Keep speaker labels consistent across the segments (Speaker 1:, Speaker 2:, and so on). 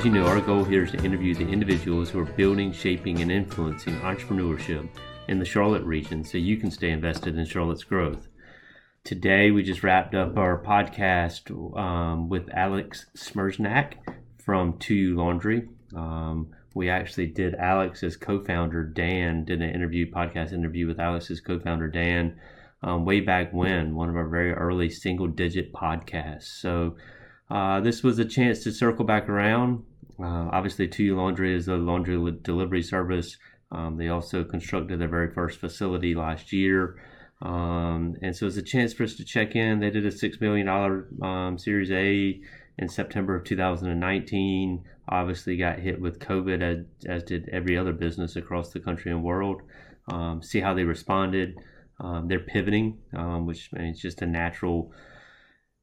Speaker 1: As you know, our goal here is to interview the individuals who are building, shaping, and influencing entrepreneurship in the Charlotte region so you can stay invested in Charlotte's growth. Today, we just wrapped up our podcast um, with Alex Smerznak from 2U Laundry. Um, we actually did Alex's co-founder Dan did an interview podcast interview with Alex's co-founder Dan um, way back when one of our very early single digit podcasts. So uh, this was a chance to circle back around. Uh, obviously, 2U Laundry is a laundry delivery service. Um, they also constructed their very first facility last year. Um, and so it's a chance for us to check in. They did a $6 million um, Series A in September of 2019. Obviously, got hit with COVID, as, as did every other business across the country and world. Um, see how they responded. Um, they're pivoting, um, which means just a natural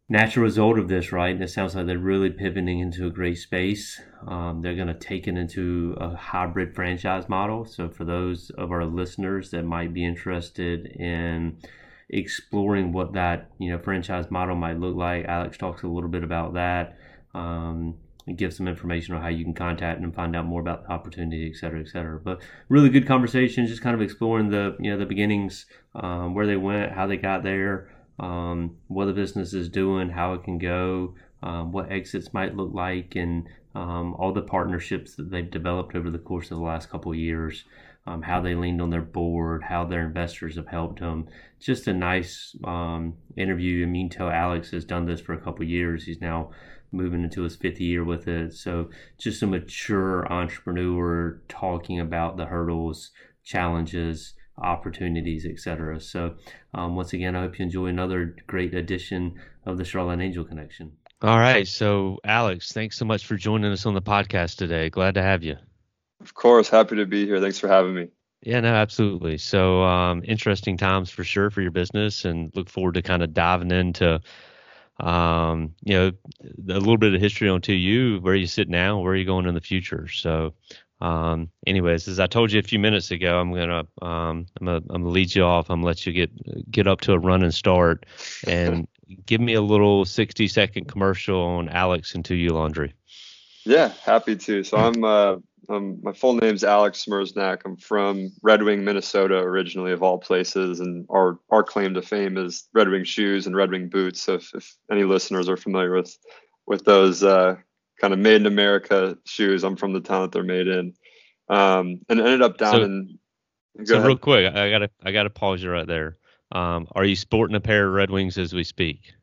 Speaker 1: natural result of this, right? And it sounds like they're really pivoting into a great space. Um, they're going to take it into a hybrid franchise model. So, for those of our listeners that might be interested in exploring what that you know franchise model might look like. Alex talks a little bit about that. Um, give some information on how you can contact and find out more about the opportunity, et cetera, et cetera. But really good conversation, just kind of exploring the you know the beginnings, um, where they went, how they got there, um, what the business is doing, how it can go, um, what exits might look like, and um, all the partnerships that they've developed over the course of the last couple years um, how they leaned on their board, how their investors have helped them. Just a nice um, interview. I mean, tell Alex has done this for a couple years. He's now moving into his fifth year with it. So just a mature entrepreneur talking about the hurdles, challenges, opportunities, etc. So um, once again, I hope you enjoy another great edition of the Charlotte Angel Connection.
Speaker 2: All right. So Alex, thanks so much for joining us on the podcast today. Glad to have you.
Speaker 3: Of course, happy to be here. Thanks for having me.
Speaker 2: Yeah, no, absolutely. So, um, interesting times for sure for your business, and look forward to kind of diving into, um, you know, a little bit of history on 2U, where you sit now, where are you going in the future. So, um, anyways, as I told you a few minutes ago, I'm gonna, um, I'm gonna, I'm gonna lead you off. I'm gonna let you get get up to a run and start, and give me a little 60 second commercial on Alex and 2U Laundry.
Speaker 3: Yeah, happy to. So I'm uh, um, my full name's Alex Smerznak. I'm from Red Wing, Minnesota, originally of all places, and our our claim to fame is Red Wing shoes and Red Wing boots. So if, if any listeners are familiar with with those uh, kind of made in America shoes, I'm from the town that they're made in, um, and ended up down so, in.
Speaker 2: so ahead. real quick, I gotta I gotta pause you right there. Um, are you sporting a pair of Red Wings as we speak?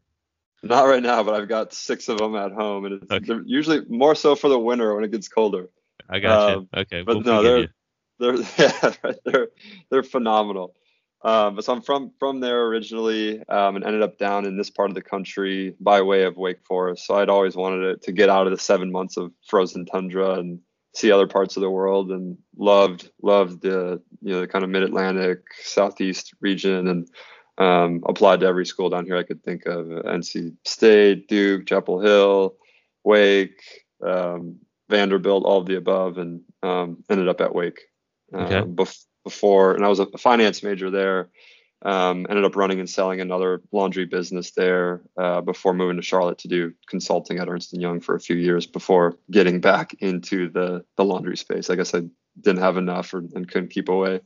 Speaker 3: Not right now, but I've got six of them at home, and it's okay. usually more so for the winter when it gets colder.
Speaker 2: I got um, you. Okay,
Speaker 3: but we'll no, they're you. they're yeah, they're they're phenomenal. Um, so I'm from from there originally, um, and ended up down in this part of the country by way of Wake Forest. So I'd always wanted to, to get out of the seven months of frozen tundra and see other parts of the world, and loved loved the you know the kind of Mid Atlantic Southeast region, and um, applied to every school down here I could think of: NC State, Duke, Chapel Hill, Wake, um, Vanderbilt, all of the above, and um, ended up at Wake okay. uh, bef- before. And I was a finance major there. Um, ended up running and selling another laundry business there uh, before moving to Charlotte to do consulting at Ernst Young for a few years before getting back into the the laundry space. I guess I didn't have enough or, and couldn't keep away.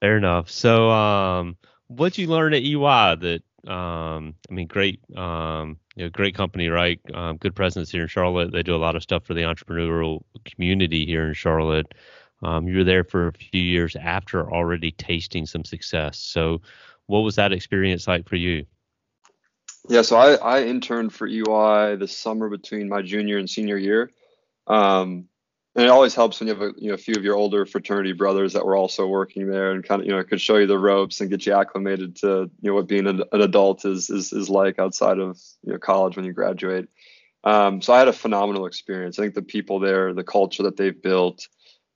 Speaker 2: Fair enough. So, um, what'd you learn at EY that um, I mean, great, um, you know, great company, right? Um, good presence here in Charlotte. They do a lot of stuff for the entrepreneurial community here in Charlotte. Um, you were there for a few years after already tasting some success. So, what was that experience like for you?
Speaker 3: Yeah, so I, I interned for EY the summer between my junior and senior year. Um, and it always helps when you have a you know a few of your older fraternity brothers that were also working there and kind of you know could show you the ropes and get you acclimated to you know what being an, an adult is, is is like outside of you know college when you graduate. Um, so I had a phenomenal experience. I think the people there, the culture that they've built,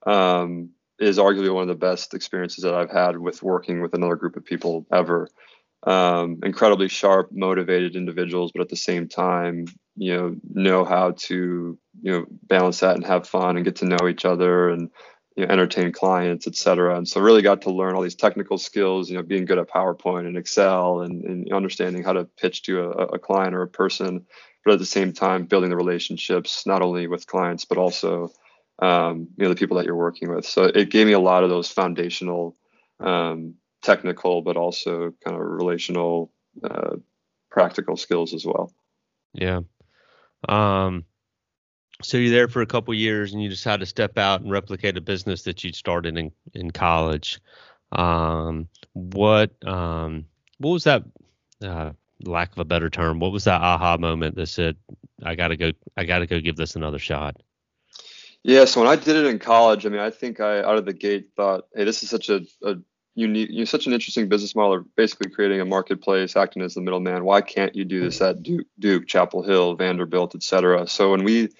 Speaker 3: um, is arguably one of the best experiences that I've had with working with another group of people ever um, incredibly sharp, motivated individuals, but at the same time, you know, know how to you know balance that and have fun and get to know each other and you know, entertain clients, et cetera. And so really got to learn all these technical skills, you know, being good at PowerPoint and Excel and, and understanding how to pitch to a, a client or a person, but at the same time building the relationships not only with clients but also um, you know the people that you're working with. So it gave me a lot of those foundational um, technical but also kind of relational uh, practical skills as well.
Speaker 1: Yeah. Um, so you're there for a couple years and you decide to step out and replicate a business that you started in, in college. Um, what um, what was that uh, lack of a better term, what was that aha moment that said, I gotta go I gotta go give this another shot?
Speaker 3: Yeah, so when I did it in college, I mean I think I out of the gate thought, hey, this is such a, a you know, such an interesting business model, basically creating a marketplace, acting as the middleman. Why can't you do this at Duke, Duke Chapel Hill, Vanderbilt, et cetera? So when we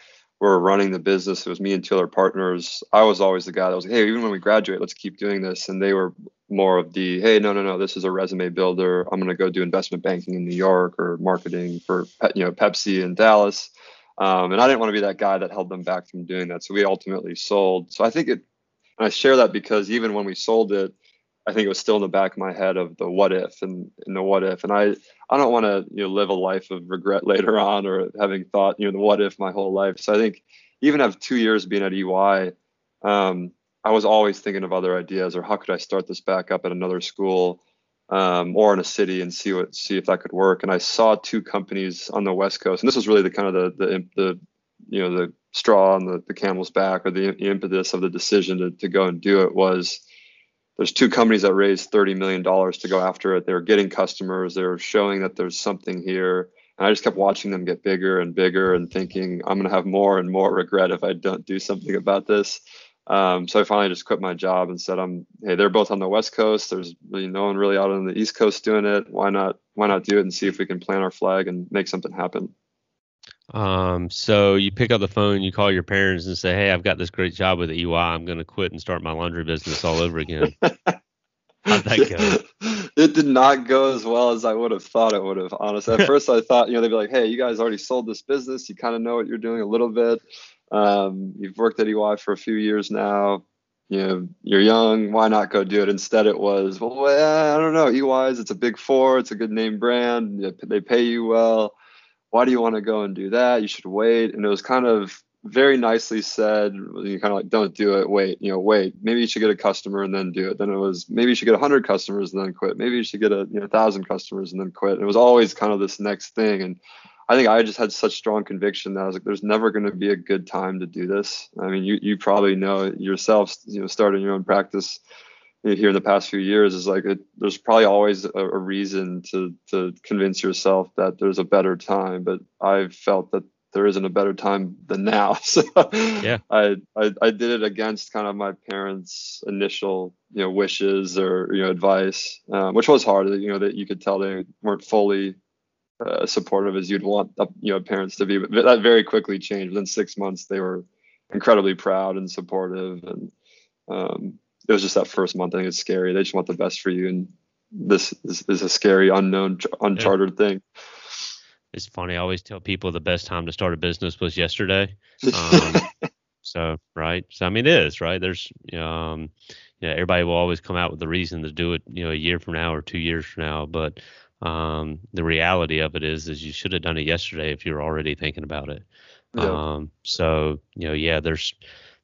Speaker 3: were running the business. It was me and two other partners. I was always the guy that was like, hey, even when we graduate, let's keep doing this. And they were more of the, hey, no, no, no, this is a resume builder. I'm going to go do investment banking in New York or marketing for you know Pepsi in Dallas. Um, and I didn't want to be that guy that held them back from doing that. So we ultimately sold. So I think it. I share that because even when we sold it, I think it was still in the back of my head of the what if and, and the what if. And I, I don't want to you know live a life of regret later on or having thought you know the what if my whole life. So I think even after two years being at EY, um, I was always thinking of other ideas or how could I start this back up at another school um, or in a city and see what see if that could work. And I saw two companies on the West Coast, and this was really the kind of the the, the you know the straw on the, the camel's back or the, impetus of the decision to, to go and do it was there's two companies that raised $30 million to go after it. They're getting customers. They're showing that there's something here. And I just kept watching them get bigger and bigger and thinking, I'm going to have more and more regret if I don't do something about this. Um, so I finally just quit my job and said, "I'm hey, they're both on the West Coast. There's no one really out on the East Coast doing it. Why not? Why not do it and see if we can plant our flag and make something happen?"
Speaker 1: Um, so you pick up the phone, you call your parents and say, "Hey, I've got this great job with EY. I'm going to quit and start my laundry business all over again." How'd that
Speaker 3: go? It did not go as well as I would have thought it would have. Honestly, at first I thought, you know, they'd be like, "Hey, you guys already sold this business. You kind of know what you're doing a little bit. Um, you've worked at EY for a few years now. You know, you're young. Why not go do it?" Instead, it was, "Well, I don't know. EY's it's a big four. It's a good name brand. They pay you well." Why do you want to go and do that? You should wait. And it was kind of very nicely said. You kind of like, don't do it. Wait, you know, wait. Maybe you should get a customer and then do it. Then it was maybe you should get a hundred customers and then quit. Maybe you should get a you know thousand customers and then quit. And it was always kind of this next thing. And I think I just had such strong conviction that I was like, there's never going to be a good time to do this. I mean, you you probably know yourself. You know, starting your own practice here in the past few years is like it, there's probably always a, a, reason to to convince yourself that there's a better time but i've felt that there isn't a better time than now. So yeah. I, I, I did it against kind of my parents initial you know wishes or you know advice um, which was hard you know that you could tell they weren't fully uh, supportive as you'd want you know parents to be but that very quickly changed. Within six months they were incredibly proud and supportive and um, it was just that first month. I think it's scary. They just want the best for you, and this is, is a scary, unknown, uncharted yeah. thing.
Speaker 1: It's funny. I always tell people the best time to start a business was yesterday. Um, so right. So I mean, it is right. There's um, yeah. Everybody will always come out with the reason to do it. You know, a year from now or two years from now, but um, the reality of it is, is you should have done it yesterday if you're already thinking about it. Yeah. Um, so you know, yeah, there's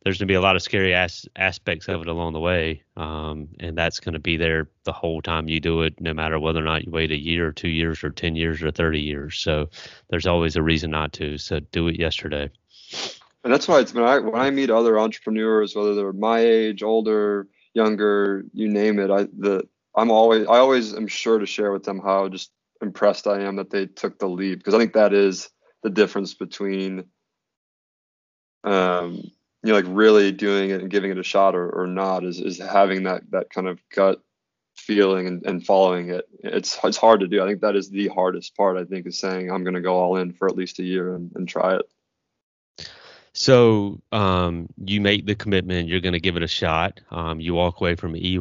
Speaker 1: there's going to be a lot of scary as- aspects of it along the way, um, and that's going to be there the whole time you do it, no matter whether or not you wait a year, or two years, or ten years, or thirty years. So there's always a reason not to. So do it yesterday.
Speaker 3: And that's why it's when I when I meet other entrepreneurs, whether they're my age, older, younger, you name it, I the I'm always I always am sure to share with them how just impressed I am that they took the leap because I think that is the difference between um, you know like really doing it and giving it a shot or, or not is, is having that that kind of gut feeling and, and following it. It's it's hard to do. I think that is the hardest part i think is saying i'm going to go all in for at least a year and, and try it.
Speaker 1: So um, you make the commitment you're going to give it a shot um, you walk away from ey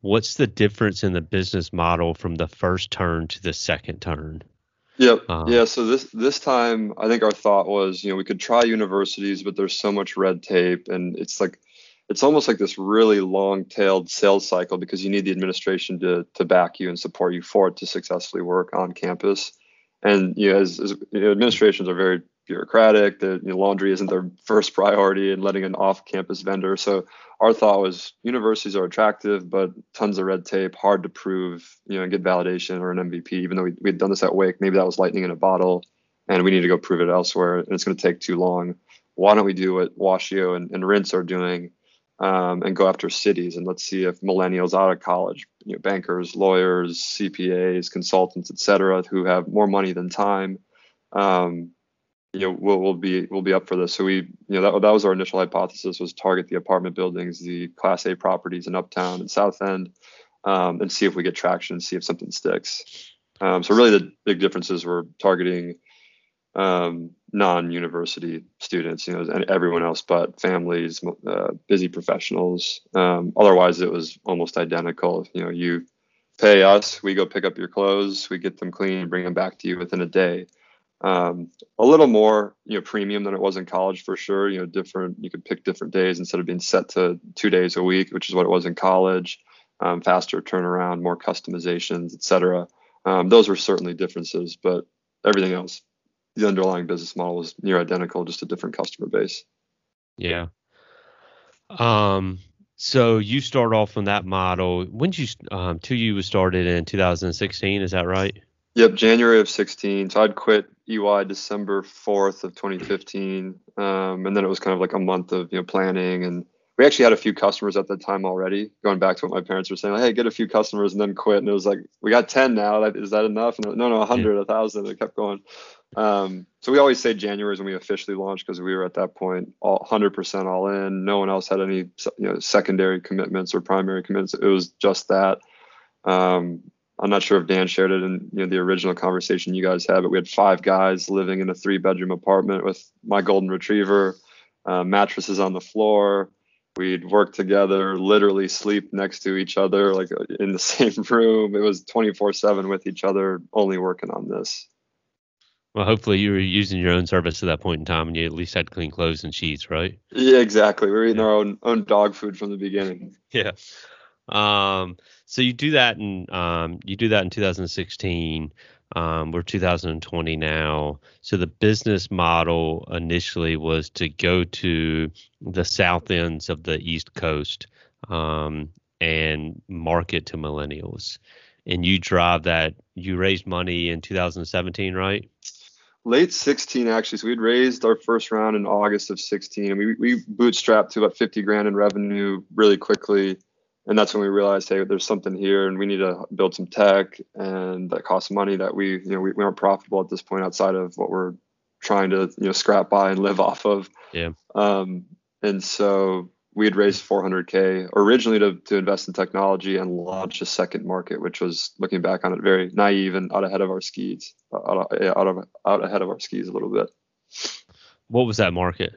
Speaker 1: what's the difference in the business model from the first turn to the second turn
Speaker 3: Yep. Um, yeah. So this this time, I think our thought was, you know, we could try universities, but there's so much red tape, and it's like it's almost like this really long-tailed sales cycle because you need the administration to to back you and support you for it to successfully work on campus. And you know, as, as you know, administrations are very bureaucratic. The you know, laundry isn't their first priority, and letting an off-campus vendor. So our thought was universities are attractive, but tons of red tape, hard to prove, you know, and get validation or an MVP. Even though we we'd done this at Wake, maybe that was lightning in a bottle, and we need to go prove it elsewhere, and it's going to take too long. Why don't we do what Washio and, and Rinse are doing? um, and go after cities and let's see if millennials out of college, you know, bankers, lawyers, CPAs, consultants, et cetera, who have more money than time, um, you know, will will be we'll be up for this. So we, you know, that, that was our initial hypothesis was target the apartment buildings, the Class A properties in Uptown and South End, um, and see if we get traction, see if something sticks. Um, so really, the big differences were targeting um, non-university students, you know, and everyone else but families, uh, busy professionals. Um, otherwise, it was almost identical. You know, you pay us, we go pick up your clothes, we get them clean, bring them back to you within a day. Um, a little more, you know, premium than it was in college for sure. You know, different. You could pick different days instead of being set to two days a week, which is what it was in college. Um, faster turnaround, more customizations, etc. Um, those were certainly differences, but everything else the underlying business model was near identical, just a different customer base.
Speaker 1: Yeah. Um. So you start off on that model. When did you um 2U was started in 2016? Is that right?
Speaker 3: Yep, January of 16. So I'd quit EY December 4th of 2015, um, and then it was kind of like a month of you know planning and we actually had a few customers at the time already. Going back to what my parents were saying, like, hey, get a few customers and then quit. And it was like, we got 10 now. Is that enough? And no, no, 100, yeah. 1,000. It kept going. Um, so we always say January is when we officially launched because we were at that point all 100% all in. No one else had any you know secondary commitments or primary commitments. It was just that. Um, I'm not sure if Dan shared it in you know the original conversation you guys had, but we had five guys living in a three bedroom apartment with my golden retriever, uh, mattresses on the floor. We'd work together, literally sleep next to each other, like in the same room. It was 24 7 with each other, only working on this.
Speaker 1: Well, hopefully you were using your own service at that point in time, and you at least had clean clothes and sheets, right?
Speaker 3: Yeah, exactly. We were eating yeah. our own own dog food from the beginning.
Speaker 1: Yeah. Um. So you do that in um you do that in 2016. Um, we're 2020 now. So the business model initially was to go to the south ends of the East Coast um, and market to millennials. And you drive that. You raised money in 2017, right?
Speaker 3: late 16 actually so we'd raised our first round in august of 16 and we, we bootstrapped to about 50 grand in revenue really quickly and that's when we realized hey there's something here and we need to build some tech and that costs money that we you know we, we aren't profitable at this point outside of what we're trying to you know scrap by and live off of
Speaker 1: yeah
Speaker 3: um and so we had raised 400k originally to, to invest in technology and launch a second market, which was looking back on it very naive and out ahead of our skis, out, out of out ahead of our skis a little bit.
Speaker 1: What was that market?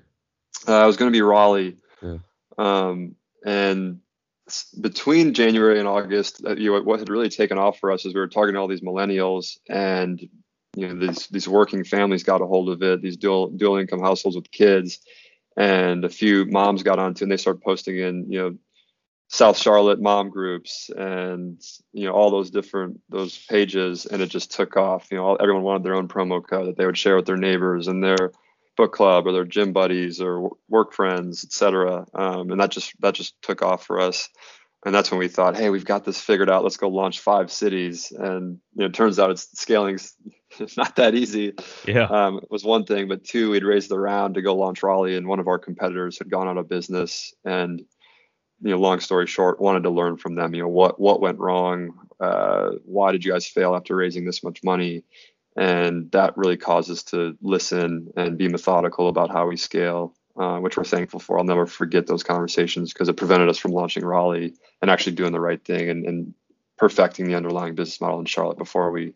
Speaker 3: Uh, it was going to be Raleigh, yeah. um, and between January and August, uh, you know, what had really taken off for us is we were targeting all these millennials and you know these these working families got a hold of it, these dual dual income households with kids and a few moms got onto and they started posting in you know South Charlotte mom groups and you know all those different those pages and it just took off. You know all, everyone wanted their own promo code that they would share with their neighbors and their book club or their gym buddies or work friends etc um, and that just that just took off for us and that's when we thought hey we've got this figured out let's go launch five cities and you know it turns out it's scaling it's not that easy.
Speaker 1: Yeah.
Speaker 3: Um, it was one thing, but two, we'd raised the round to go launch Raleigh, and one of our competitors had gone out of business. And you know, long story short, wanted to learn from them. You know, what what went wrong? Uh, why did you guys fail after raising this much money? And that really caused us to listen and be methodical about how we scale, uh, which we're thankful for. I'll never forget those conversations because it prevented us from launching Raleigh and actually doing the right thing and, and perfecting the underlying business model in Charlotte before we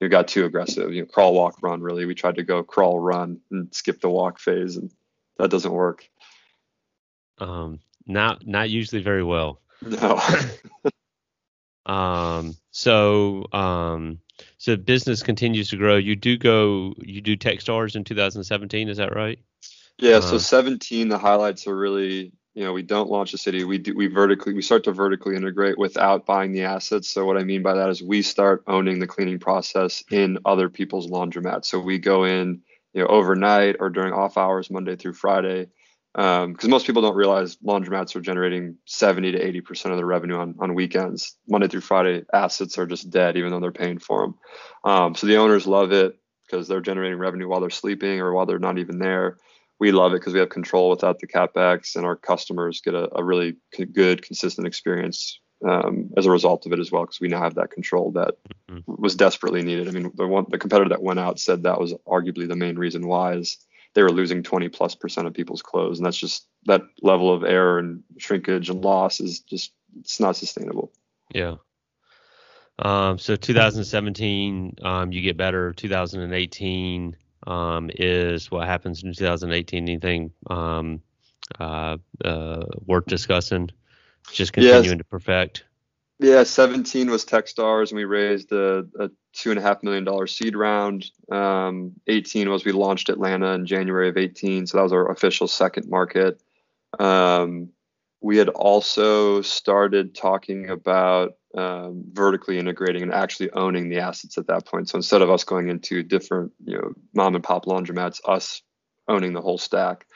Speaker 3: we got too aggressive. You know, crawl, walk, run. Really, we tried to go crawl, run, and skip the walk phase, and that doesn't work.
Speaker 1: Um, not not usually very well.
Speaker 3: No.
Speaker 1: um. So um. So business continues to grow. You do go. You do TechStars in 2017. Is that right?
Speaker 3: Yeah. Uh, so 17, the highlights are really you know, we don't launch a city. We do we vertically we start to vertically integrate without buying the assets. So what I mean by that is we start owning the cleaning process in other people's laundromats. So we go in, you know, overnight or during off hours, Monday through Friday, because um, most people don't realize laundromats are generating 70 to 80 percent of their revenue on on weekends. Monday through Friday, assets are just dead, even though they're paying for them. Um, so the owners love it because they're generating revenue while they're sleeping or while they're not even there we love it because we have control without the capex, and our customers get a, a really good, consistent experience um, as a result of it as well, because we now have that control that mm-hmm. was desperately needed. I mean, the one the competitor that went out said that was arguably the main reason why is they were losing 20 plus percent of people's clothes, and that's just that level of error and shrinkage and loss is just it's not sustainable.
Speaker 1: Yeah. Um, so 2017, um, you get better. 2018, um, is what happens in 2018. Anything um, uh, uh, worth discussing? Just continuing yes. to perfect.
Speaker 3: Yeah, 17 was Techstars, and we raised a, a two and a half million dollar seed round. Um, 18 was we launched Atlanta in January of 18, so that was our official second market. Um, we had also started talking about um, vertically integrating and actually owning the assets at that point. So instead of us going into different, you know, mom and pop laundromats, us owning the whole stack.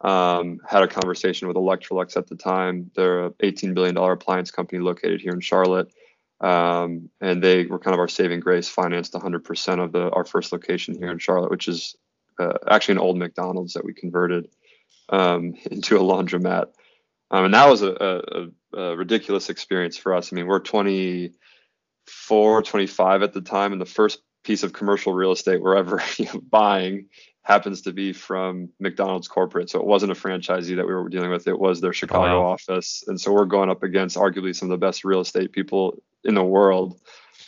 Speaker 3: Um, had a conversation with Electrolux at the time. They're a 18 billion dollar appliance company located here in Charlotte, um, and they were kind of our saving grace. Financed 100% of the our first location here in Charlotte, which is uh, actually an old McDonald's that we converted um, into a laundromat. Um, and that was a, a, a, ridiculous experience for us. I mean, we're 24, 25 at the time, and the first piece of commercial real estate we're ever you know, buying happens to be from McDonald's corporate. So it wasn't a franchisee that we were dealing with, it was their Chicago wow. office. And so we're going up against arguably some of the best real estate people in the world.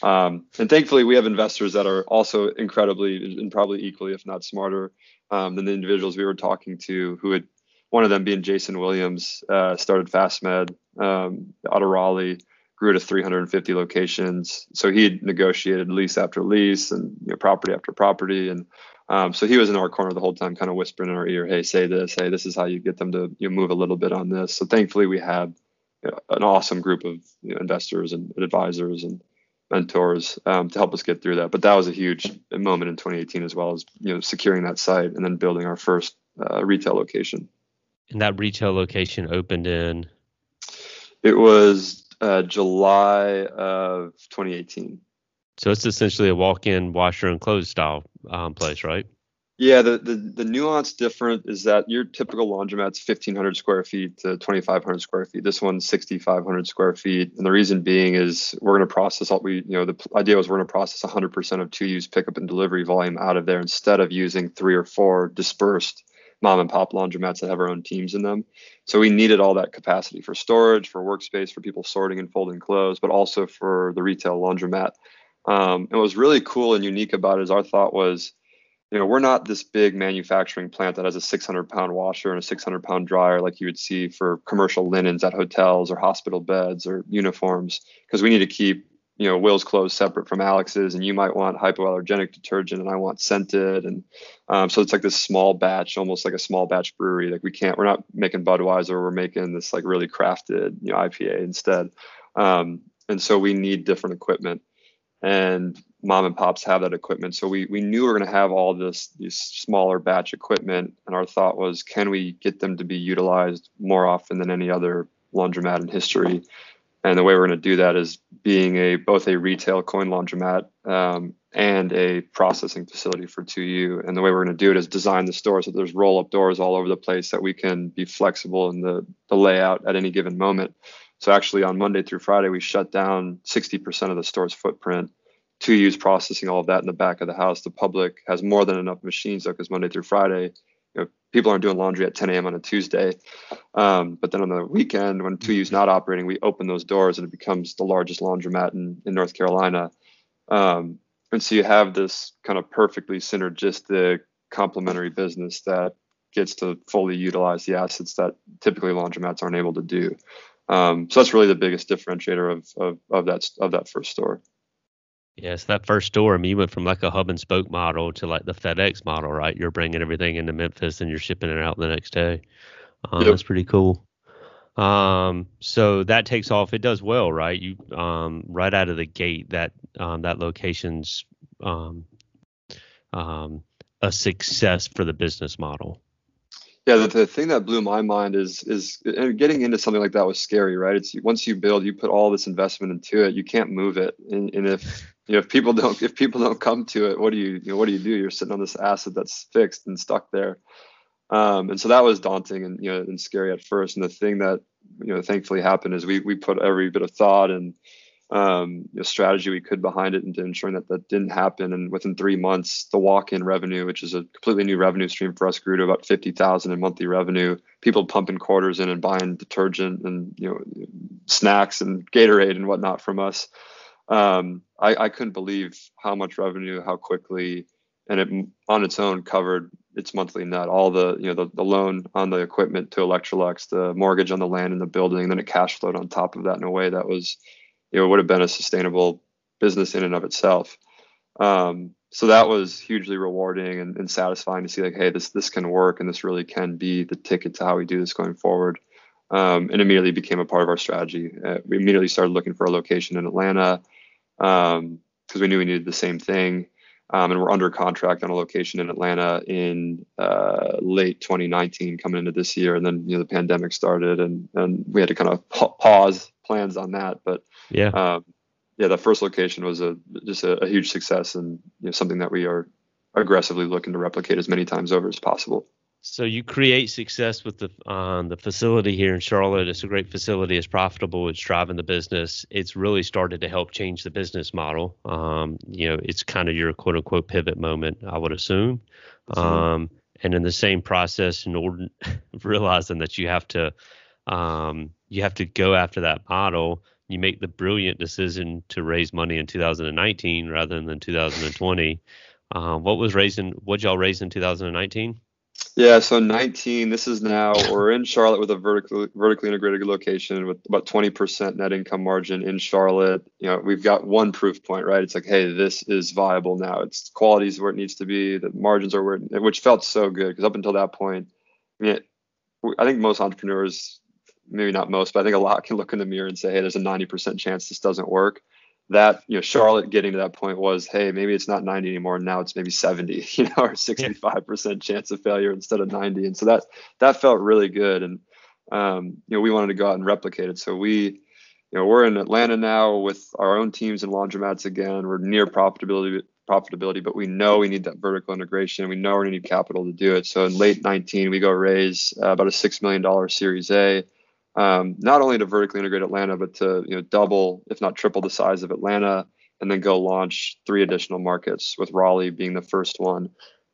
Speaker 3: Um, and thankfully, we have investors that are also incredibly and probably equally, if not smarter, um, than the individuals we were talking to who had one of them being Jason Williams, uh, started FastMed um, out of Raleigh, grew to 350 locations. So he had negotiated lease after lease and you know, property after property. And um, so he was in our corner the whole time, kind of whispering in our ear, hey, say this, hey, this is how you get them to you know, move a little bit on this. So thankfully, we had you know, an awesome group of you know, investors and advisors and mentors um, to help us get through that. But that was a huge moment in 2018 as well as you know securing that site and then building our first uh, retail location.
Speaker 1: And that retail location opened in?
Speaker 3: It was uh, July of 2018.
Speaker 1: So it's essentially a walk-in washer and clothes style um, place, right?
Speaker 3: Yeah, the, the the nuance different is that your typical laundromat's 1,500 square feet to 2,500 square feet. This one's 6,500 square feet, and the reason being is we're going to process all we you know the idea was we're going to process 100% of 2U's pickup and delivery volume out of there instead of using three or four dispersed mom and pop laundromats that have our own teams in them. So we needed all that capacity for storage, for workspace, for people sorting and folding clothes, but also for the retail laundromat. Um, and what was really cool and unique about it is our thought was, you know, we're not this big manufacturing plant that has a 600 pound washer and a 600 pound dryer like you would see for commercial linens at hotels or hospital beds or uniforms, because we need to keep you know Will's clothes separate from Alex's, and you might want hypoallergenic detergent, and I want scented, and um, so it's like this small batch, almost like a small batch brewery. Like we can't, we're not making Budweiser, we're making this like really crafted you know IPA instead, um, and so we need different equipment, and mom and pops have that equipment. So we we knew we were going to have all this these smaller batch equipment, and our thought was, can we get them to be utilized more often than any other laundromat in history? And the way we're going to do that is being a both a retail coin laundromat um, and a processing facility for 2U. And the way we're going to do it is design the store so there's roll up doors all over the place that we can be flexible in the, the layout at any given moment. So actually on Monday through Friday, we shut down 60% of the store's footprint. 2U's processing all of that in the back of the house. The public has more than enough machines though, because Monday through Friday, you know, people aren't doing laundry at 10 a.m. on a Tuesday. Um, but then on the weekend, when 2U's not operating, we open those doors and it becomes the largest laundromat in, in North Carolina. Um, and so you have this kind of perfectly synergistic complementary business that gets to fully utilize the assets that typically laundromats aren't able to do. Um, so that's really the biggest differentiator of, of, of that of that first store.
Speaker 1: Yes, that first store, I mean, you went from like a hub and spoke model to like the FedEx model, right? You're bringing everything into Memphis and you're shipping it out the next day. Um, yep. That's pretty cool. Um, so that takes off. It does well, right? You um, right out of the gate that um, that location's um, um, a success for the business model.
Speaker 3: Yeah, the, the thing that blew my mind is is getting into something like that was scary, right? It's once you build, you put all this investment into it, you can't move it, and, and if you know if people don't if people don't come to it, what do you, you know, what do you do? You're sitting on this asset that's fixed and stuck there. Um, and so that was daunting and you know and scary at first. And the thing that you know thankfully happened is we we put every bit of thought and um, you know, strategy we could behind it into ensuring that that didn't happen. And within three months, the walk-in revenue, which is a completely new revenue stream for us, grew to about fifty thousand in monthly revenue. People pumping quarters in and buying detergent and you know snacks and Gatorade and whatnot from us. Um, I, I couldn't believe how much revenue, how quickly, and it on its own covered its monthly net, all the you know the, the loan on the equipment to Electrolux, the mortgage on the land and the building, and then it cash flowed on top of that in a way that was, you know, would have been a sustainable business in and of itself. Um, so that was hugely rewarding and, and, satisfying to see like, hey, this this can work and this really can be the ticket to how we do this going forward. Um, and immediately became a part of our strategy. Uh, we immediately started looking for a location in Atlanta because um, we knew we needed the same thing. Um, and we're under contract on a location in Atlanta in uh, late 2019, coming into this year, and then you know the pandemic started, and and we had to kind of pause plans on that. But
Speaker 1: yeah,
Speaker 3: um, yeah, the first location was a just a, a huge success, and you know something that we are aggressively looking to replicate as many times over as possible.
Speaker 1: So you create success with the um, the facility here in Charlotte. It's a great facility. It's profitable. It's driving the business. It's really started to help change the business model. Um, you know, it's kind of your quote unquote pivot moment, I would assume. Um, and in the same process, in order realizing that you have to um, you have to go after that model, you make the brilliant decision to raise money in 2019 rather than 2020. Uh, what was raising? What y'all raise in 2019?
Speaker 3: Yeah, so 19. This is now we're in Charlotte with a vertically vertically integrated location with about 20% net income margin in Charlotte. You know, we've got one proof point, right? It's like, hey, this is viable now. It's quality is where it needs to be. The margins are where, it, which felt so good because up until that point, I mean, I think most entrepreneurs, maybe not most, but I think a lot can look in the mirror and say, hey, there's a 90% chance this doesn't work that you know Charlotte getting to that point was hey maybe it's not 90 anymore. Now it's maybe 70 you know or 65 percent chance of failure instead of 90 and so that that felt really good. And um, you know we wanted to go out and replicate it. So we you know we're in Atlanta now with our own teams and laundromats again. We're near profitability profitability but we know we need that vertical integration. We know we need capital to do it. So in late 19 we go raise uh, about a six million dollar series A um, not only to vertically integrate Atlanta, but to you know double, if not triple, the size of Atlanta, and then go launch three additional markets, with Raleigh being the first one.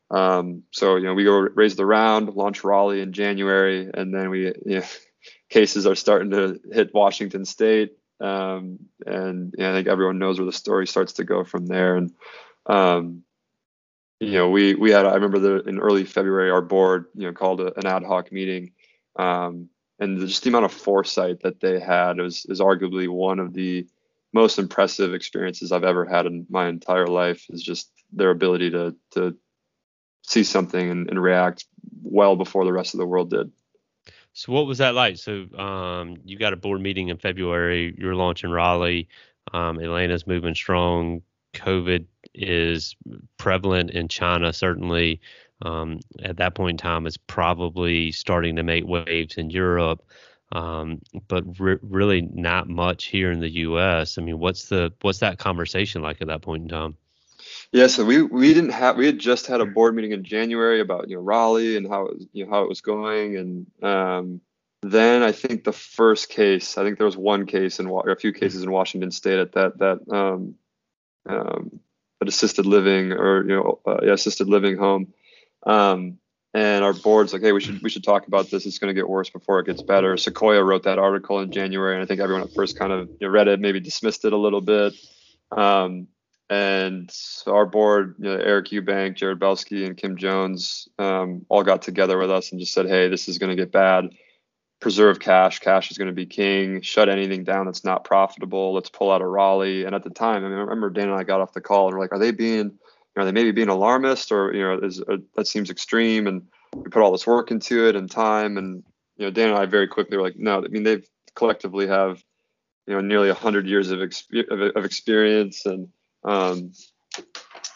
Speaker 3: Um, so you know we go raise the round, launch Raleigh in January, and then we you know, cases are starting to hit Washington State, um, and you know, I think everyone knows where the story starts to go from there. And um, you know we we had I remember the, in early February our board you know called a, an ad hoc meeting. Um, and just the amount of foresight that they had is, is arguably one of the most impressive experiences I've ever had in my entire life is just their ability to to see something and, and react well before the rest of the world did.
Speaker 1: So what was that like? So um, you got a board meeting in February. You're launching Raleigh. Um, Atlanta's moving strong. COVID is prevalent in China, certainly um, at that point in time is probably starting to make waves in Europe, um, but re- really not much here in the U.S. I mean, what's the what's that conversation like at that point in time?
Speaker 3: Yeah, so we we didn't have we had just had a board meeting in January about you know Raleigh and how it was, you know how it was going, and um, then I think the first case I think there was one case in or a few cases in Washington State at that that um, um, assisted living or you know uh, yeah, assisted living home um, and our board's like, hey, we should we should talk about this. It's going to get worse before it gets better. Sequoia wrote that article in January, and I think everyone at first kind of you know, read it, maybe dismissed it a little bit. Um, and our board, you know, Eric Eubank, Jared Belsky, and Kim Jones, um, all got together with us and just said, hey, this is going to get bad. Preserve cash. Cash is going to be king. Shut anything down that's not profitable. Let's pull out of Raleigh. And at the time, I mean, I remember Dan and I got off the call and we're like, are they being are they maybe being alarmist or you know is, uh, that seems extreme and we put all this work into it and time and you know, Dan and I very quickly were like, no, I mean, they've collectively have, you know, nearly 100 years of, of, of experience and, um,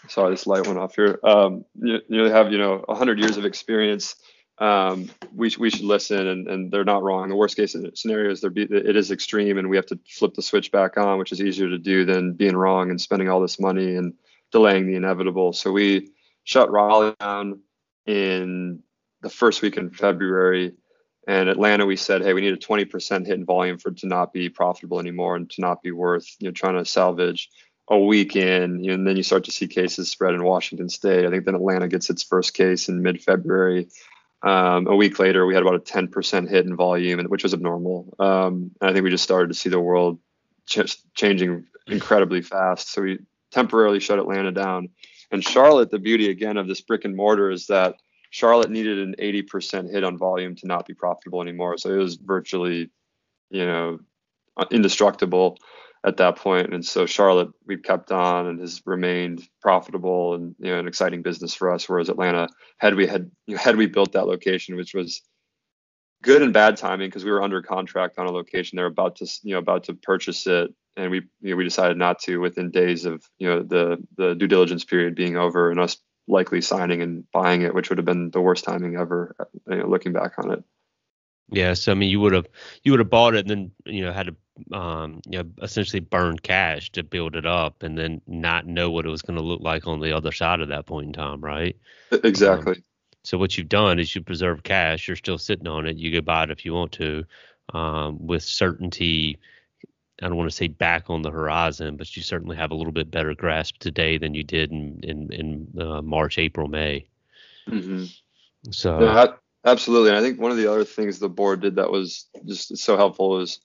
Speaker 3: sorry, this light went off here. Um, you, you have, you know, 100 years of experience. Um, we, we should listen and, and they're not wrong. The worst case scenario is be, it is extreme and we have to flip the switch back on, which is easier to do than being wrong and spending all this money and delaying the inevitable. So we shut Raleigh down in the first week in February. And Atlanta, we said, hey, we need a 20% hit in volume for it to not be profitable anymore and to not be worth, you know, trying to salvage a week in. And then you start to see cases spread in Washington State. I think then Atlanta gets its first case in mid-February. Um, a week later, we had about a 10% hit in volume, which was abnormal. Um, and I think we just started to see the world ch- changing incredibly fast. So we temporarily shut Atlanta down. And Charlotte, the beauty again of this brick and mortar is that Charlotte needed an 80% hit on volume to not be profitable anymore. So it was virtually, you know, indestructible at that point. And so Charlotte, we've kept on and has remained profitable and you know an exciting business for us. Whereas Atlanta, had we had had we built that location, which was good and bad timing because we were under contract on a location, they're about to you know about to purchase it, and we you know, we decided not to within days of you know the the due diligence period being over and us likely signing and buying it, which would have been the worst timing ever, you know, looking back on it.
Speaker 1: Yeah, so I mean, you would have you would have bought it and then you know had to um, you know essentially burn cash to build it up and then not know what it was going to look like on the other side of that point in time, right?
Speaker 3: Exactly. Um,
Speaker 1: so what you've done is you preserve cash. You're still sitting on it. You could buy it if you want to, um, with certainty. I don't want to say back on the horizon, but you certainly have a little bit better grasp today than you did in in, in uh, March, April, May.
Speaker 3: Mm-hmm. So absolutely. And I think one of the other things the board did that was just so helpful is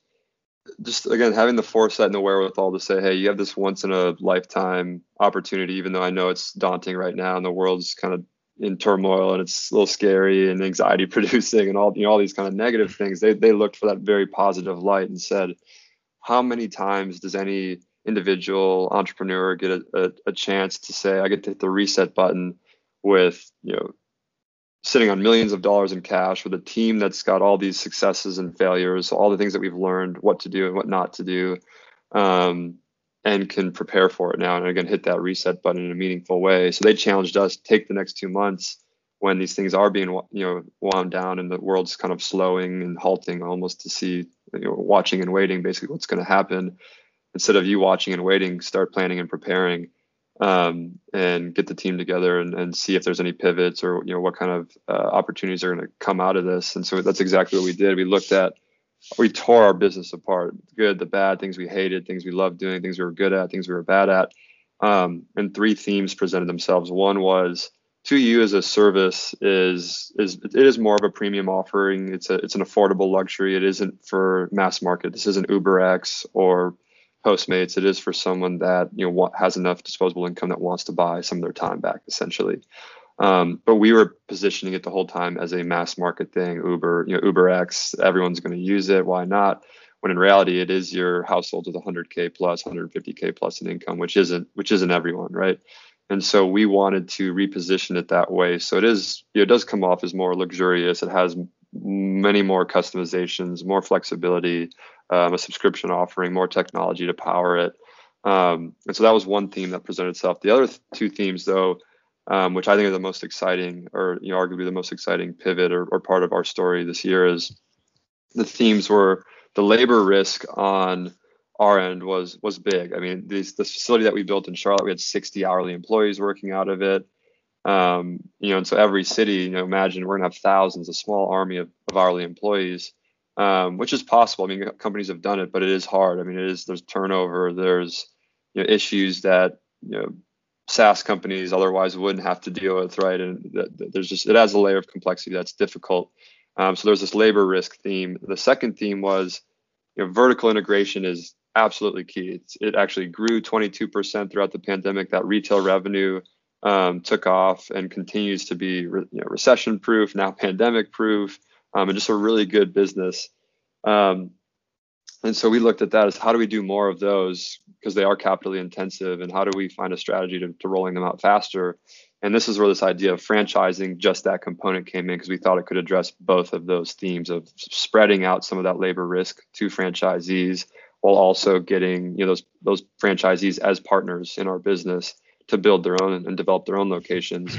Speaker 3: just again having the foresight and the wherewithal to say, hey, you have this once in a lifetime opportunity, even though I know it's daunting right now and the world's kind of in turmoil and it's a little scary and anxiety producing and all you know all these kind of negative things. They they looked for that very positive light and said, how many times does any individual entrepreneur get a, a, a chance to say, I get to hit the reset button with, you know, sitting on millions of dollars in cash with a team that's got all these successes and failures, all the things that we've learned, what to do and what not to do, um, and can prepare for it now and again hit that reset button in a meaningful way. So they challenged us take the next two months when these things are being you know wound down and the world's kind of slowing and halting almost to see you know, watching and waiting basically what's going to happen. Instead of you watching and waiting start planning and preparing um, and get the team together and, and see if there's any pivots or you know what kind of uh, opportunities are going to come out of this. And so that's exactly what we did. We looked at we tore our business apart good the bad things we hated things we loved doing things we were good at things we were bad at. Um, and three themes presented themselves. One was 2U as a service is is it is more of a premium offering. It's a it's an affordable luxury. It isn't for mass market. This isn't UberX or Postmates. It is for someone that you know has enough disposable income that wants to buy some of their time back, essentially. Um, but we were positioning it the whole time as a mass market thing. Uber, you know, UberX, everyone's going to use it. Why not? When in reality, it is your household with 100k plus, 150k plus in income, which isn't which isn't everyone, right? And so we wanted to reposition it that way. So it is it does come off as more luxurious. It has many more customizations more flexibility um, a subscription offering more technology to power it. Um, and so that was one theme that presented itself. The other th- two themes though um, which i think are the most exciting or you know arguably the most exciting pivot or, or part of our story this year is the themes were the labor risk on our end was was big. I mean, this this facility that we built in Charlotte, we had 60 hourly employees working out of it. Um, you know, and so every city, you know, imagine we're gonna have thousands, a small army of, of hourly employees, um, which is possible. I mean, companies have done it, but it is hard. I mean, it is there's turnover, there's you know issues that you know SaaS companies otherwise wouldn't have to deal with, right? And th- th- there's just it has a layer of complexity that's difficult. Um, so there's this labor risk theme. The second theme was, you know, vertical integration is absolutely key. It's, it actually grew 22% throughout the pandemic. That retail revenue um, took off and continues to be re, you know, recession proof, now pandemic proof, um, and just a really good business. Um, and so we looked at that as how do we do more of those because they are capitally intensive and how do we find a strategy to, to rolling them out faster And this is where this idea of franchising just that component came in because we thought it could address both of those themes of spreading out some of that labor risk to franchisees while also getting you know those those franchisees as partners in our business to build their own and develop their own locations.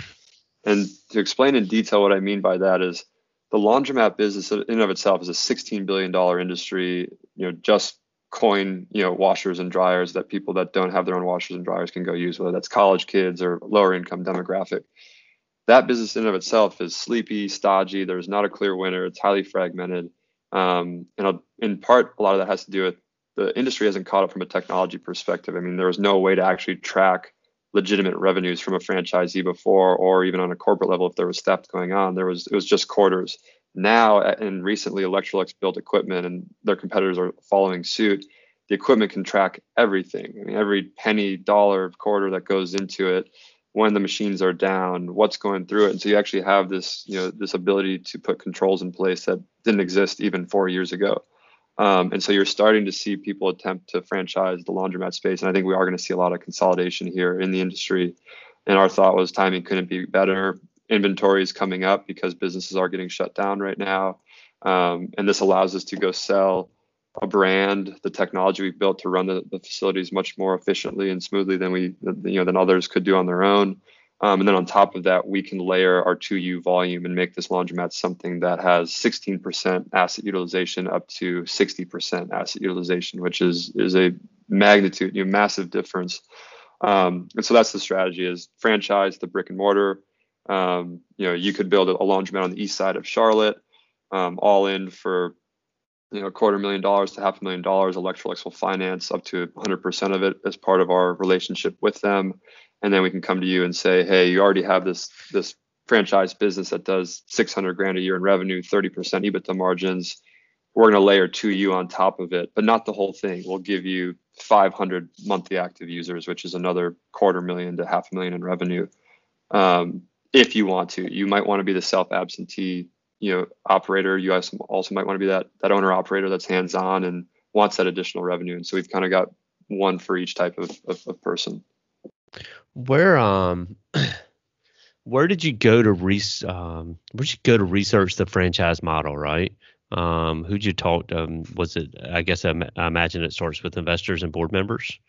Speaker 3: And to explain in detail what I mean by that is the laundromat business in and of itself is a $16 billion industry, you know, just coin, you know, washers and dryers that people that don't have their own washers and dryers can go use, whether that's college kids or lower income demographic. That business in and of itself is sleepy, stodgy. There's not a clear winner. It's highly fragmented. Um, and in part, a lot of that has to do with the industry hasn't caught up from a technology perspective. I mean, there was no way to actually track legitimate revenues from a franchisee before, or even on a corporate level, if there was theft going on, there was it was just quarters. Now, and recently, Electrolux built equipment, and their competitors are following suit. The equipment can track everything. I mean, every penny, dollar, quarter that goes into it, when the machines are down, what's going through it, and so you actually have this, you know, this ability to put controls in place that didn't exist even four years ago. Um, and so you're starting to see people attempt to franchise the laundromat space. And I think we are going to see a lot of consolidation here in the industry. And our thought was timing couldn't be better. Inventory is coming up because businesses are getting shut down right now. Um, and this allows us to go sell a brand, the technology we've built to run the, the facilities much more efficiently and smoothly than we, you know, than others could do on their own. Um, and then on top of that, we can layer our 2U volume and make this laundromat something that has 16% asset utilization up to 60% asset utilization, which is is a magnitude, you know, massive difference. Um, and so that's the strategy: is franchise the brick and mortar. Um, you know, you could build a, laundromat on the east side of Charlotte, um, all in for you know a quarter million dollars to half a million dollars. Electrolux will finance up to 100% of it as part of our relationship with them and then we can come to you and say, hey, you already have this this franchise business that does 600 grand a year in revenue, 30% EBITDA margins. We're going to layer 2U on top of it, but not the whole thing. We'll give you 500 monthly active users, which is another quarter million to half a million in revenue. Um, if you want to, you might want to be the self absentee, you know, operator. You also might want to be that that owner operator that's hands on and wants that additional revenue. And so we've kind of got one for each type of, of, of person.
Speaker 1: Where um where did you go to re um where did you go to research the franchise model, right? Um, who'd you talk to? Um, was it? I guess I, I imagine it starts with investors and board members.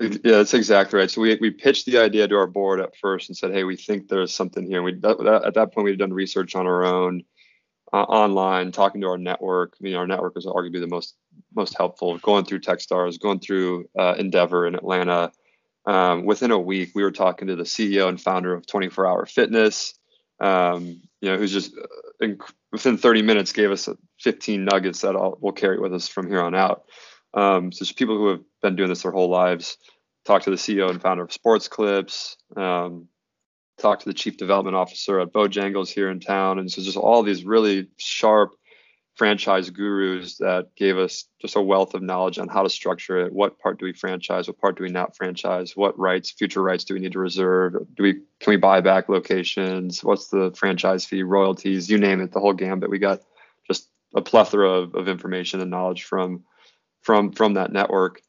Speaker 3: Yeah, that's exactly right. So we, we pitched the idea to our board at first and said, hey, we think there's something here. We that, at that point we had done research on our own, uh, online, talking to our network. I mean, our network was arguably the most most helpful. Going through TechStars, going through uh, Endeavor in Atlanta, um, within a week, we were talking to the CEO and founder of 24 Hour Fitness, um, you know, who's just uh, within 30 minutes gave us 15 nuggets that I'll, we'll carry with us from here on out. Um, so just people who have been doing this their whole lives. Talk to the CEO and founder of Sports Clips. Um, talk to the chief development officer at Bojangles here in town, and so just all these really sharp franchise gurus that gave us just a wealth of knowledge on how to structure it. What part do we franchise? What part do we not franchise? What rights, future rights, do we need to reserve? Do we can we buy back locations? What's the franchise fee, royalties? You name it, the whole gambit. We got just a plethora of, of information and knowledge from from from that network.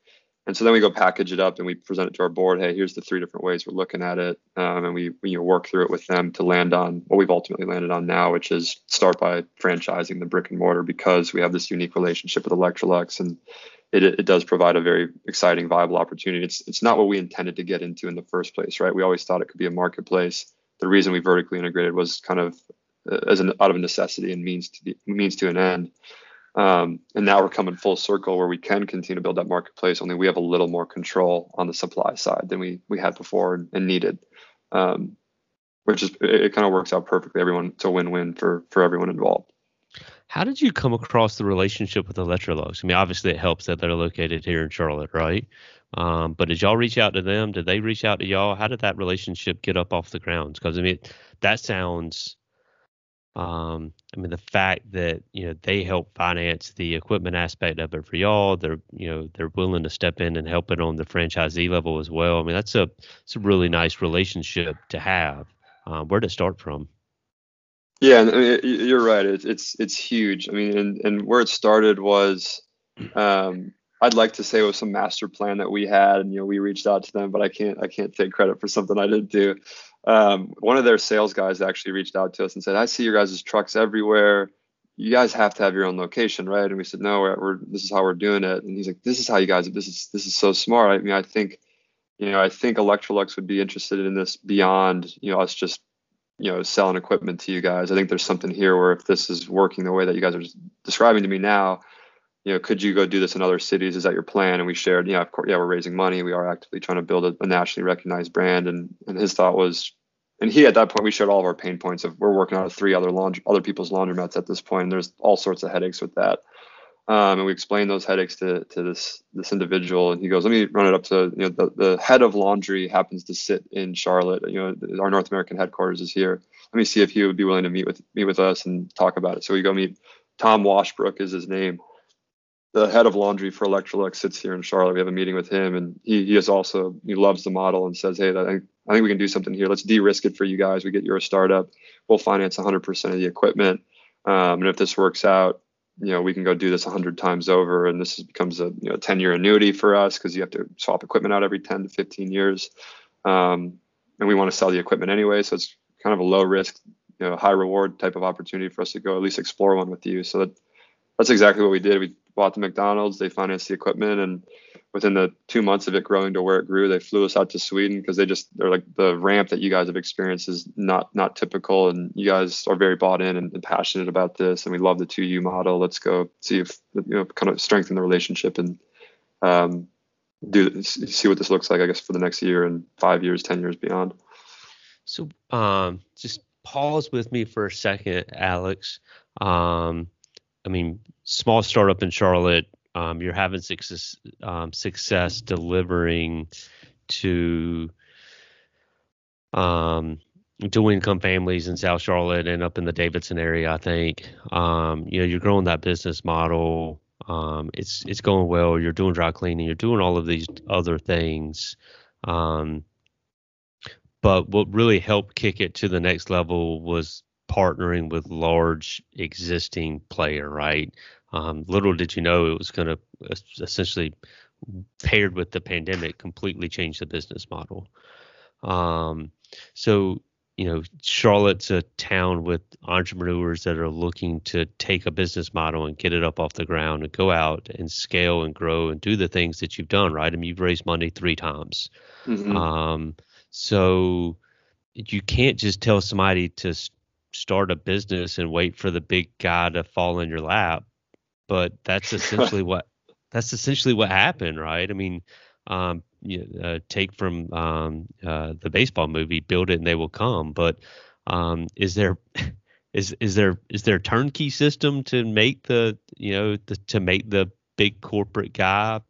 Speaker 3: And so then we go package it up and we present it to our board. Hey, here's the three different ways we're looking at it, um, and we, we you know, work through it with them to land on what we've ultimately landed on now, which is start by franchising the brick and mortar because we have this unique relationship with Electrolux, and it, it does provide a very exciting, viable opportunity. It's it's not what we intended to get into in the first place, right? We always thought it could be a marketplace. The reason we vertically integrated was kind of uh, as an out of necessity and means to the, means to an end. Um, and now we're coming full circle where we can continue to build that marketplace. Only we have a little more control on the supply side than we we had before and needed, um, which is it, it kind of works out perfectly. Everyone it's a win-win for for everyone involved.
Speaker 1: How did you come across the relationship with Electrolux? I mean, obviously it helps that they're located here in Charlotte, right? Um, but did y'all reach out to them? Did they reach out to y'all? How did that relationship get up off the ground? Because I mean, that sounds um, I mean, the fact that you know they help finance the equipment aspect of it for y'all, they're you know they're willing to step in and help it on the franchisee level as well. I mean, that's a it's a really nice relationship to have. Um, where to start from?
Speaker 3: Yeah, I mean, you're right. It's it's it's huge. I mean, and and where it started was, um, I'd like to say it was some master plan that we had, and you know we reached out to them, but I can't I can't take credit for something I didn't do. Um, one of their sales guys actually reached out to us and said, "I see your guys' trucks everywhere. You guys have to have your own location, right?" And we said, "No, we're, we're this is how we're doing it." And he's like, "This is how you guys. This is this is so smart. I mean, I think, you know, I think Electrolux would be interested in this beyond you know us just you know selling equipment to you guys. I think there's something here where if this is working the way that you guys are describing to me now." You know, could you go do this in other cities? Is that your plan? And we shared, yeah, of course, yeah, we're raising money. We are actively trying to build a, a, nationally recognized brand. And and his thought was, and he at that point we shared all of our pain points of we're working out of three other laundry, other people's laundromats at this point. And there's all sorts of headaches with that. Um, and we explained those headaches to to this this individual, and he goes, "Let me run it up to you know the, the head of laundry happens to sit in Charlotte. You know, our North American headquarters is here. Let me see if he would be willing to meet with meet with us and talk about it." So we go meet Tom Washbrook is his name the head of laundry for Electrolux sits here in Charlotte. We have a meeting with him, and he, he is also he loves the model and says, "Hey, I think, I think we can do something here. Let's de-risk it for you guys. We get you a startup. We'll finance 100% of the equipment, um, and if this works out, you know, we can go do this 100 times over, and this becomes a you know 10-year annuity for us because you have to swap equipment out every 10 to 15 years, um, and we want to sell the equipment anyway, so it's kind of a low risk, you know, high reward type of opportunity for us to go at least explore one with you. So that that's exactly what we did. We bought the McDonald's, they financed the equipment, and within the two months of it growing to where it grew, they flew us out to Sweden because they just they're like the ramp that you guys have experienced is not not typical, and you guys are very bought in and, and passionate about this, and we love the 2U model. Let's go see if you know kind of strengthen the relationship and um, do see what this looks like, I guess, for the next year and five years, ten years beyond.
Speaker 1: So, um, just pause with me for a second, Alex. Um, I mean, small startup in Charlotte, um, you're having success um, success delivering to um, income families in South Charlotte and up in the Davidson area. I think um, you know you're growing that business model. Um, it's it's going well. You're doing dry cleaning. You're doing all of these other things. Um, but what really helped kick it to the next level was partnering with large existing player, right? Um, little did you know it was going to essentially paired with the pandemic completely change the business model. Um, so you know, Charlotte's a town with entrepreneurs that are looking to take a business model and get it up off the ground and go out and scale and grow and do the things that you've done, right? I mean, you've raised money three times. Mm-hmm. Um, so you can't just tell somebody to start a business and wait for the big guy to fall in your lap. But that's essentially what that's essentially what happened, right? I mean, um, you, uh, take from um, uh, the baseball movie, build it and they will come. But um, is there is is there is there a turnkey system to make the you know the, to make the big corporate guy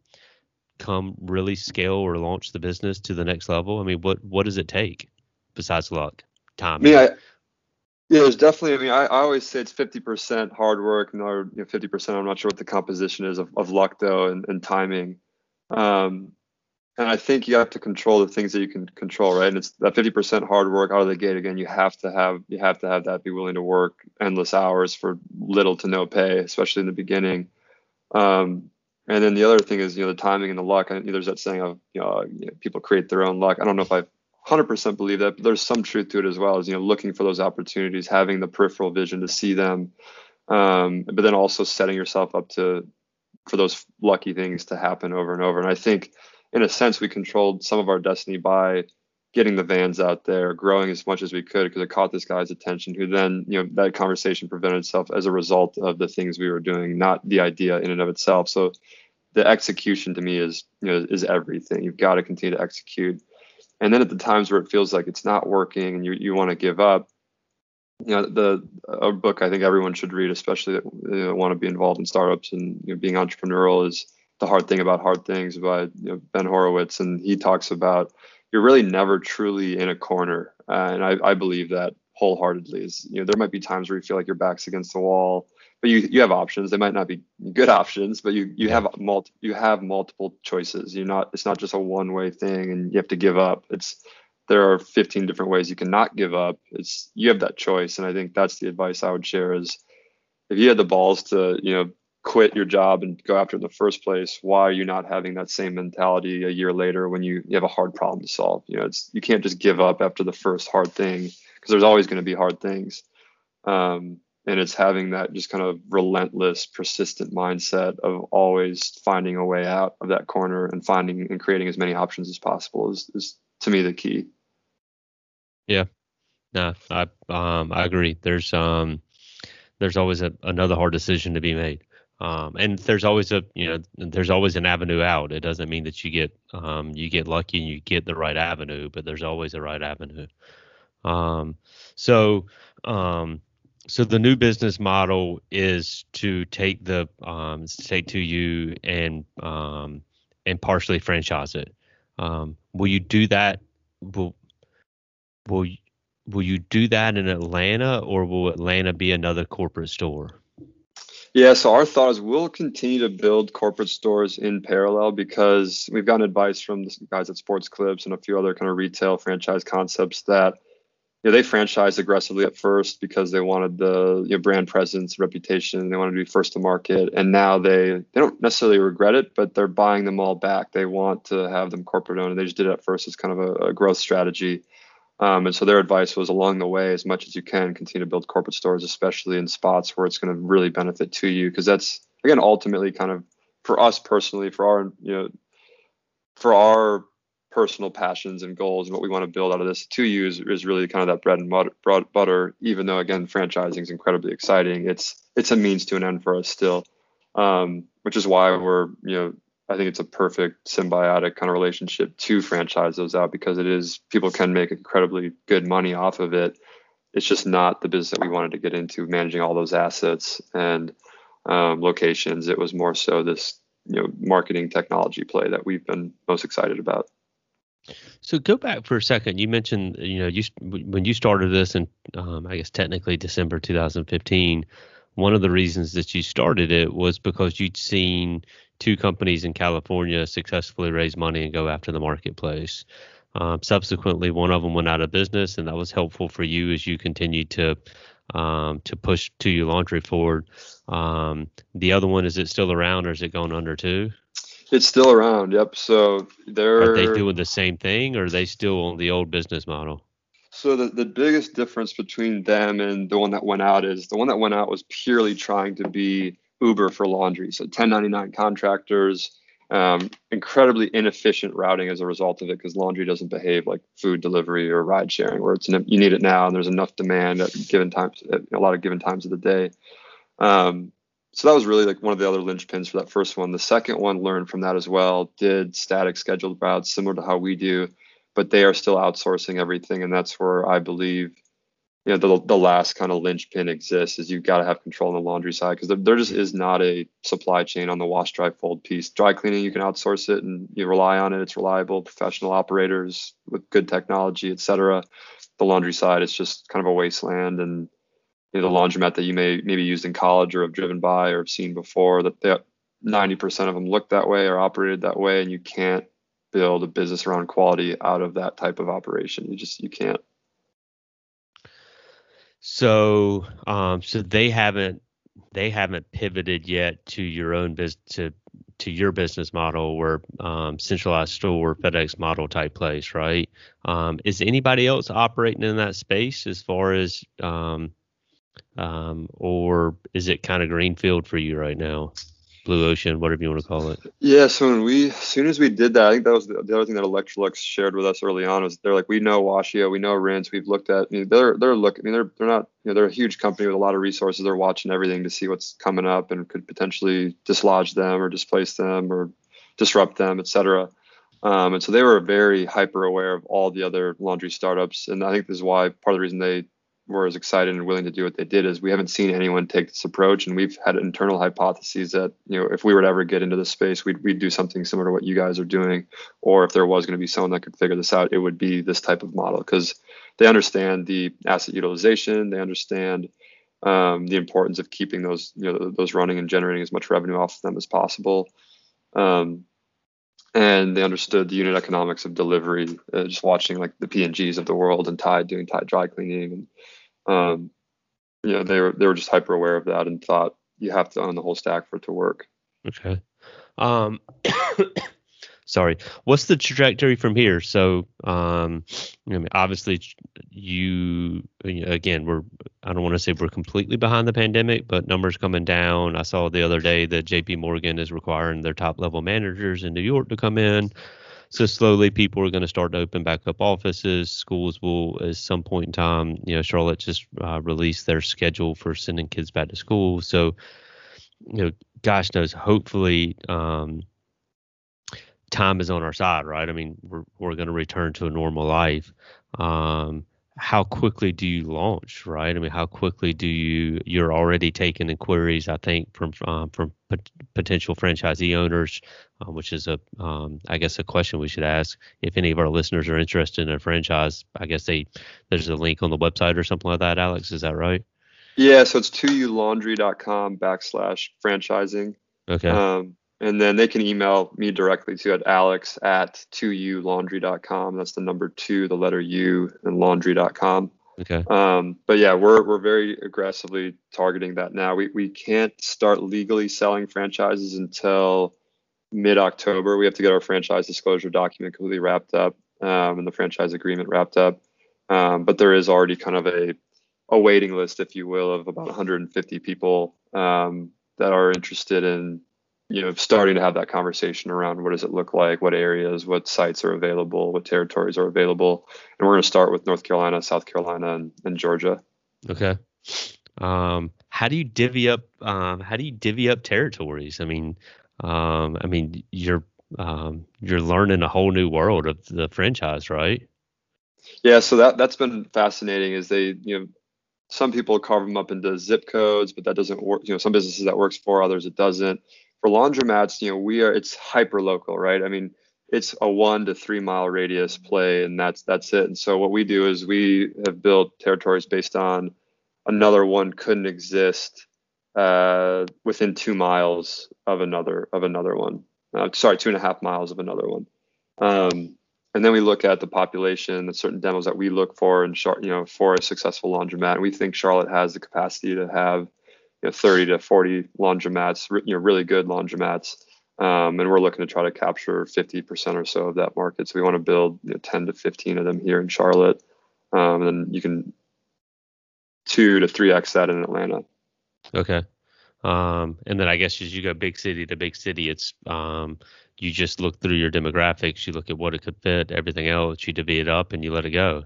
Speaker 1: come really scale or launch the business to the next level? I mean, what what does it take besides luck, time?
Speaker 3: Yeah, yeah, there's definitely. I mean, I, I always say it's 50% hard work, and or, you know, 50%. I'm not sure what the composition is of, of luck though, and, and timing. Um, and I think you have to control the things that you can control, right? And it's that 50% hard work out of the gate. Again, you have to have you have to have that. Be willing to work endless hours for little to no pay, especially in the beginning. Um, and then the other thing is, you know, the timing and the luck. I, there's that saying of, you know, you know, people create their own luck. I don't know if I've 100% believe that, but there's some truth to it as well. As you know, looking for those opportunities, having the peripheral vision to see them, um, but then also setting yourself up to for those lucky things to happen over and over. And I think, in a sense, we controlled some of our destiny by getting the vans out there, growing as much as we could because it caught this guy's attention. Who then, you know, that conversation prevented itself as a result of the things we were doing, not the idea in and of itself. So the execution to me is you know is everything. You've got to continue to execute and then at the times where it feels like it's not working and you, you want to give up you know the a book i think everyone should read especially that you know, want to be involved in startups and you know, being entrepreneurial is the hard thing about hard things by you know, ben horowitz. And he talks about you're really never truly in a corner. Uh, and I, I believe that wholeheartedly is you know there might be times where you feel like your back's against the wall but you you have options. They might not be good options, but you you have multi, you have multiple choices. You're not it's not just a one way thing, and you have to give up. It's there are 15 different ways you cannot give up. It's you have that choice, and I think that's the advice I would share is if you had the balls to you know quit your job and go after it in the first place, why are you not having that same mentality a year later when you, you have a hard problem to solve? You know, it's you can't just give up after the first hard thing because there's always going to be hard things. Um, and it's having that just kind of relentless, persistent mindset of always finding a way out of that corner and finding and creating as many options as possible is, is to me the key.
Speaker 1: Yeah, no, I um I agree. There's um there's always a, another hard decision to be made. Um, and there's always a you know there's always an avenue out. It doesn't mean that you get um, you get lucky and you get the right avenue, but there's always a right avenue. Um, so um, so the new business model is to take the um, take 2U and um, and partially franchise it. Um, will you do that? Will will will you do that in Atlanta, or will Atlanta be another corporate store?
Speaker 3: Yeah, so our thought is we'll continue to build corporate stores in parallel because we've gotten advice from the guys at Sports Clips and a few other kind of retail franchise concepts that you know, they franchised aggressively at first because they wanted the you know, brand presence, reputation. They wanted to be first to market, and now they they don't necessarily regret it, but they're buying them all back. They want to have them corporate owned. They just did it at first as kind of a, a growth strategy. Um, and so their advice was along the way, as much as you can, continue to build corporate stores, especially in spots where it's going to really benefit to you, because that's again ultimately kind of for us personally, for our you know, for our personal passions and goals and what we want to build out of this 2U is, is really kind of that bread and butter, butter. Even though again, franchising is incredibly exciting, it's it's a means to an end for us still, um, which is why we're you know I think it's a perfect symbiotic kind of relationship to franchise those out because it is people can make incredibly good money off of it. It's just not the business that we wanted to get into managing all those assets and um, locations. It was more so this you know marketing technology play that we've been most excited about.
Speaker 1: So go back for a second. You mentioned you know you when you started this in um, I guess technically December 2015. One of the reasons that you started it was because you'd seen two companies in California successfully raise money and go after the marketplace. Um, subsequently, one of them went out of business, and that was helpful for you as you continued to um, to push 2U Laundry forward. Um, the other one is it still around, or is it going under too?
Speaker 3: It's still around. Yep. So they're
Speaker 1: are they doing the same thing, or are they still on the old business model?
Speaker 3: So the, the biggest difference between them and the one that went out is the one that went out was purely trying to be Uber for laundry. So 1099 contractors, um, incredibly inefficient routing as a result of it because laundry doesn't behave like food delivery or ride sharing, where it's an, you need it now and there's enough demand at given times, at a lot of given times of the day. Um, so that was really like one of the other linchpins for that first one. The second one learned from that as well. Did static scheduled routes similar to how we do, but they are still outsourcing everything, and that's where I believe you know the, the last kind of linchpin exists is you've got to have control on the laundry side because there, there just is not a supply chain on the wash dry fold piece dry cleaning you can outsource it and you rely on it it's reliable professional operators with good technology etc the laundry side is just kind of a wasteland and the laundromat that you may maybe used in college or have driven by or have seen before that they 90% of them look that way or operated that way and you can't build a business around quality out of that type of operation you just you can't
Speaker 1: so, um, so they haven't they haven't pivoted yet to your own business to to your business model or um, centralized store FedEx model type place, right? Um, is anybody else operating in that space as far as um, um, or is it kind of greenfield for you right now? blue ocean, whatever you want to call it.
Speaker 3: Yeah. So when we, as soon as we did that, I think that was the, the other thing that Electrolux shared with us early on was they're like, we know Washio, we know Rinse, we've looked at, they're, they're looking, I mean, they're, they're not, you know, they're a huge company with a lot of resources. They're watching everything to see what's coming up and could potentially dislodge them or displace them or disrupt them, et cetera. Um, and so they were very hyper aware of all the other laundry startups. And I think this is why part of the reason they were as excited and willing to do what they did is we haven't seen anyone take this approach. And we've had internal hypotheses that you know if we were to ever get into this space we'd, we'd do something similar to what you guys are doing. Or if there was going to be someone that could figure this out it would be this type of model. Because they understand the asset utilization. They understand um, the importance of keeping those you know those running and generating as much revenue off of them as possible. Um, and they understood the unit economics of delivery uh, just watching like the p&gs of the world and tide doing tide dry cleaning and um, you know they were they were just hyper aware of that and thought you have to own the whole stack for it to work.
Speaker 1: Okay. Um, sorry. What's the trajectory from here? So, um, I mean, obviously, you again, we're I don't want to say we're completely behind the pandemic, but numbers coming down. I saw the other day that J.P. Morgan is requiring their top level managers in New York to come in. So slowly, people are going to start to open back up offices. Schools will, at some point in time, you know, Charlotte just uh, released their schedule for sending kids back to school. So, you know, gosh knows, hopefully, um, time is on our side, right? I mean, we're we're going to return to a normal life. Um, how quickly do you launch, right? I mean, how quickly do you? You're already taking inquiries, I think, from um, from pot- potential franchisee owners, uh, which is a, um, I guess, a question we should ask. If any of our listeners are interested in a franchise, I guess they there's a link on the website or something like that. Alex, is that right?
Speaker 3: Yeah, so it's 2ulaundry.com backslash franchising.
Speaker 1: Okay.
Speaker 3: Um, and then they can email me directly to at alex at 2ulaundry.com. That's the number two, the letter U, and laundry.com.
Speaker 1: Okay.
Speaker 3: Um, but yeah, we're we're very aggressively targeting that now. We we can't start legally selling franchises until mid October. We have to get our franchise disclosure document completely wrapped up um, and the franchise agreement wrapped up. Um, but there is already kind of a a waiting list, if you will, of about 150 people um, that are interested in you know starting to have that conversation around what does it look like what areas what sites are available what territories are available. And we're going to start with north carolina south carolina and, and georgia.
Speaker 1: Okay. Um, how do you divvy up um, how do you divvy up territories? I mean um, i mean you're um, you're learning a whole new world of the franchise right?
Speaker 3: Yeah so that that's been fascinating is they you know some people carve them up into zip codes but that doesn't work you know some businesses that works for others it doesn't for laundromats, you know, we are it's hyper local, right? I mean, it's a one to three mile radius play, and that's that's it. And so what we do is we have built territories based on another one couldn't exist uh, within two miles of another of another one. Uh, sorry, two and a half miles of another one. Um, and then we look at the population, the certain demos that we look for, and you know, for a successful laundromat. And we think Charlotte has the capacity to have you know, 30 to 40 laundromats, you know, really good laundromats. Um, and we're looking to try to capture 50% or so of that market. So we want to build you know, 10 to 15 of them here in Charlotte. Um, and then you can two to three X that in Atlanta.
Speaker 1: Okay. Um, and then I guess as you go big city to big city, it's um, you just look through your demographics, you look at what it could fit, everything else, you divvy it up and you let it go.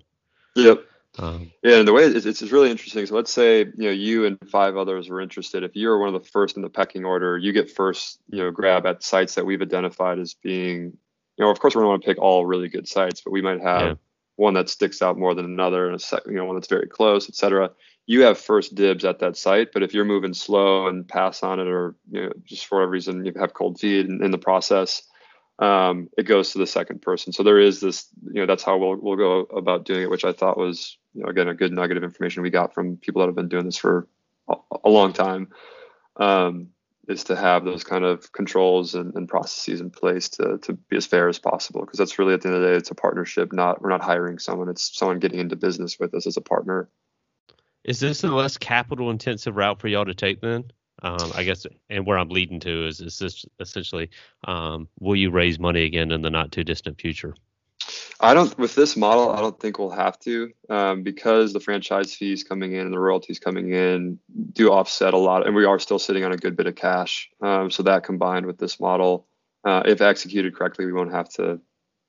Speaker 3: Yep. Um, yeah, and the way it's, it's really interesting. So let's say you know you and five others were interested. If you're one of the first in the pecking order, you get first you know grab at sites that we've identified as being you know of course we don't want to pick all really good sites, but we might have yeah. one that sticks out more than another, and a you know one that's very close, etc. You have first dibs at that site, but if you're moving slow and pass on it, or you know just for whatever reason you have cold feet in, in the process, um, it goes to the second person. So there is this, you know, that's how we'll we'll go about doing it, which I thought was, you know, again a good nugget of information we got from people that have been doing this for a, long time, um, is to have those kind of controls and, and, processes in place to to be as fair as possible. Because that's really at the end of the day, it's a partnership. Not we're not hiring someone; it's someone getting into business with us as a partner.
Speaker 1: Is this a less capital intensive route for y'all to take then? Um, I guess, and where I'm leading to is, is this essentially, um, will you raise money again in the not too distant future?
Speaker 3: I don't, with this model, I don't think we'll have to um, because the franchise fees coming in and the royalties coming in do offset a lot, and we are still sitting on a good bit of cash. Um, so that combined with this model, uh, if executed correctly, we won't have to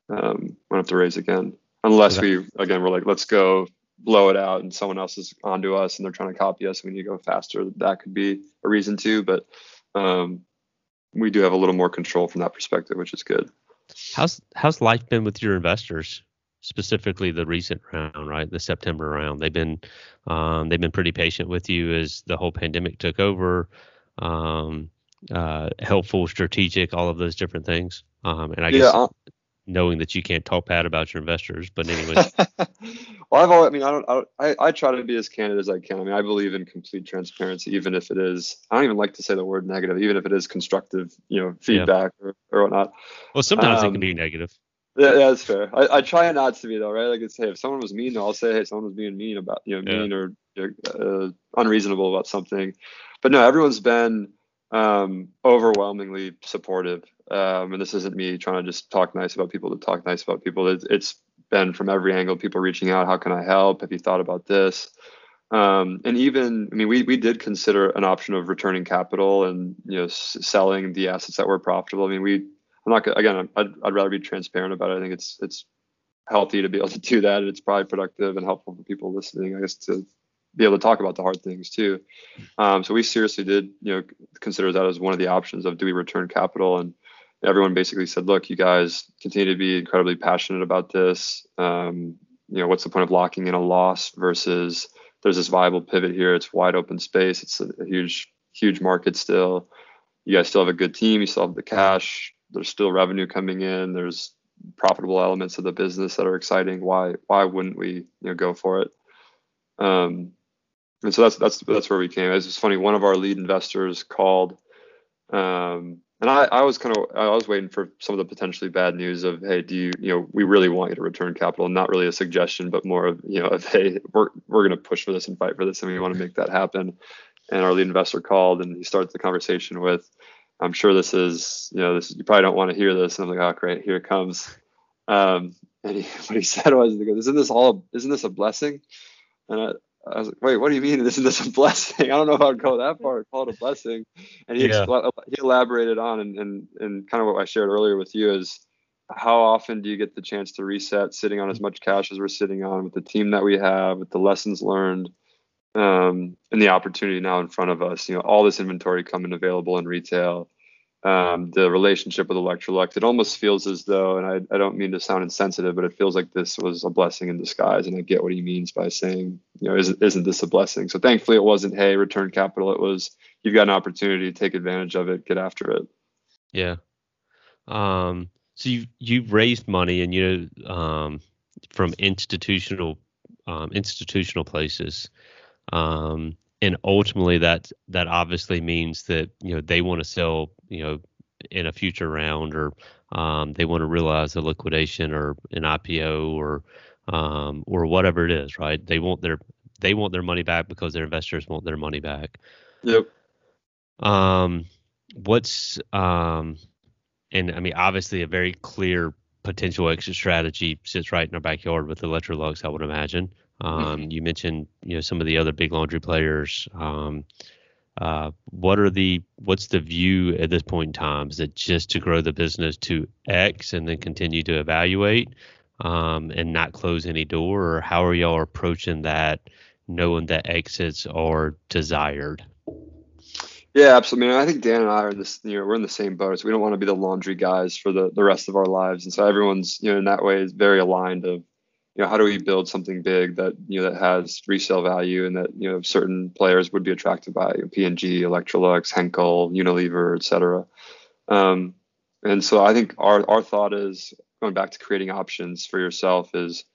Speaker 3: um, won't have to raise again, unless we again we're like let's go blow it out and someone else is onto us and they're trying to copy us we need to go faster. That could be a reason too but um, we do have a little more control from that perspective which is good.
Speaker 1: How's how's life been with your investors specifically the recent round right? The september round. They've been um, they've been pretty patient with you as the whole pandemic took over um, uh, helpful strategic all of those different things. Um, and i guess yeah, knowing that you can't talk bad about your investors. But anyway,
Speaker 3: well, I've always, I mean, I don't, I, I, I, try to be as candid as I can. I mean, I believe in complete transparency, even if it is, I don't even like to say the word negative, even if it is constructive, you know, feedback yeah. or, or whatnot.
Speaker 1: Well, sometimes um, it can be negative.
Speaker 3: Yeah, yeah, that's fair. I, I try not to be though, right? Like, it's, hey, if someone was mean, I'll say, hey, someone was being mean about, you know, mean yeah. or uh, unreasonable about something. but no, everyone's been um, overwhelmingly supportive. Um, and this isn't me trying to just talk nice about people to talk nice about people. It's, been from every angle, people reaching out. How can I help? Have you thought about this? Um, and even, I mean, we, we did consider an option of returning capital and, you know, s- selling the assets that were profitable. I mean, we, I'm not again, I'd, I'd rather be transparent about it. I think it's, it's healthy to be able to do that. It's probably productive and helpful for people listening, I guess, to be able to talk about the hard things too. Um, so we seriously did, you know, consider that as one of the options of do we return capital and everyone basically said, look, you guys continue to be incredibly passionate about this. Um, you know, what's the point of locking in a loss versus there's this viable pivot here. It's wide open space. It's a, huge, huge market still. You guys still have a good team. You still have the cash. There's still revenue coming in. There's profitable elements of the business that are exciting. Why, why wouldn't we, you know, go for it? Um, and so that's that's that's where we came. It's funny. One of our lead investors called, um, and I, I was kind of I was waiting for some of the potentially bad news of hey, do you you know we really want you to return capital? Not really a suggestion, but more of you know of hey, we're we're going to push for this and fight for this, and we want to make that happen. And our lead investor called, and he starts the conversation with, "I'm sure this is you know this you probably don't want to hear this." And I'm like, "Oh great, here it comes." Um, and he, what he said was, he goes, "Isn't this all? Isn't this a blessing?" And I, I was like, wait, what do you mean? Isn't this a blessing? I don't know if I'd go that far. Call it a blessing. And he, yeah. expl- he elaborated on and, and, and kind of what I shared earlier with you is how often do you get the chance to reset sitting on as much cash as we're sitting on with the team that we have, with the lessons learned, um, and the opportunity now in front of us, you know, all this inventory coming available in retail, um, the relationship with Electrolux. It almost feels as though, and I, I don't mean to sound insensitive, but it feels like this was a blessing in disguise. And I get what he means by saying, you know, isn't, isn't this a blessing? So thankfully, it wasn't, hey, return capital. It was, you've got an opportunity to take advantage of it, get after it.
Speaker 1: Yeah. Um, so you've, you've raised money and, you know, um, from institutional, um, institutional places. Um, and ultimately that that obviously means that you know they want to sell you know in a future round or um, they want to realize a liquidation or an IPO or um, or whatever it is, right? They want their they want their money back because their investors want their money back.
Speaker 3: Yep.
Speaker 1: Um, what's um, and I mean obviously a very clear potential exit strategy sits right in our backyard with Electrolux, I would imagine. Mm-hmm. Um, you mentioned you know some of the other big laundry players. Um, uh, what are the what's the view at this point in time? Is it just to grow the business to X and then continue to evaluate um, and not close any door, or how are y'all approaching that, knowing that exits are desired?
Speaker 3: Yeah, absolutely. I, mean, I think Dan and I are in this. You know, we're in the same boat. So we don't want to be the laundry guys for the the rest of our lives, and so everyone's you know in that way is very aligned of you know how do we build something big that you know that has resale value and that you know certain players would be attracted by P&G, Electrolux, Henkel, Unilever, et cetera. Um, and so I think our our thought is going back to creating options for yourself is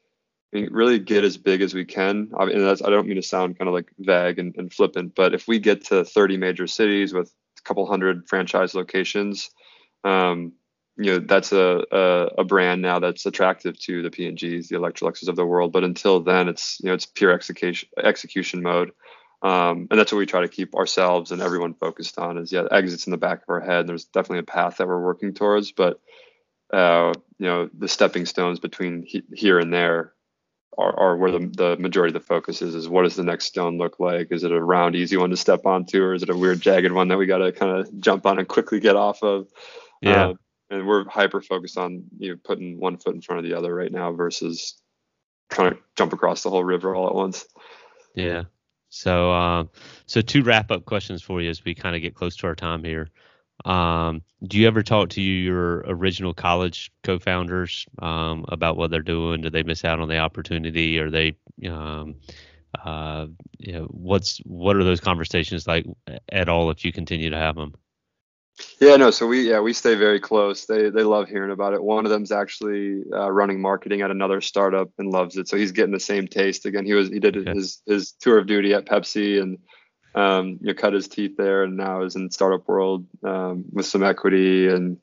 Speaker 3: really get as big as we can. I mean, I don't mean to sound kind of like vague and, and flippant, but if we get to 30 major cities with a couple hundred franchise locations, um, you know that's a, a, a brand now that's attractive to the P&Gs, the Electroluxes of the world. But until then, it's you know it's pure execution execution mode, um, and that's what we try to keep ourselves and everyone focused on. Is yeah, exits in the back of our head. There's definitely a path that we're working towards, but uh, you know the stepping stones between he, here and there are, are where the, the majority of the focus is. Is what does the next stone look like? Is it a round, easy one to step onto, or is it a weird, jagged one that we got to kind of jump on and quickly get off of?
Speaker 1: Yeah. Uh,
Speaker 3: and we're hyper focused on you know putting one foot in front of the other right now versus trying to jump across the whole river all at once.
Speaker 1: Yeah. So, um, so two wrap up questions for you as we kind of get close to our time here. Um, do you ever talk to your original college co-founders um, about what they're doing? Do they miss out on the opportunity? Are they, um, uh, you know, what's what are those conversations like at all if you continue to have them?
Speaker 3: Yeah, no. So we yeah we stay very close. They they love hearing about it. One of them's actually uh, running marketing at another startup and loves it. So he's getting the same taste again. He was he did okay. his his tour of duty at Pepsi and um, you know cut his teeth there and now is in startup world um, with some equity and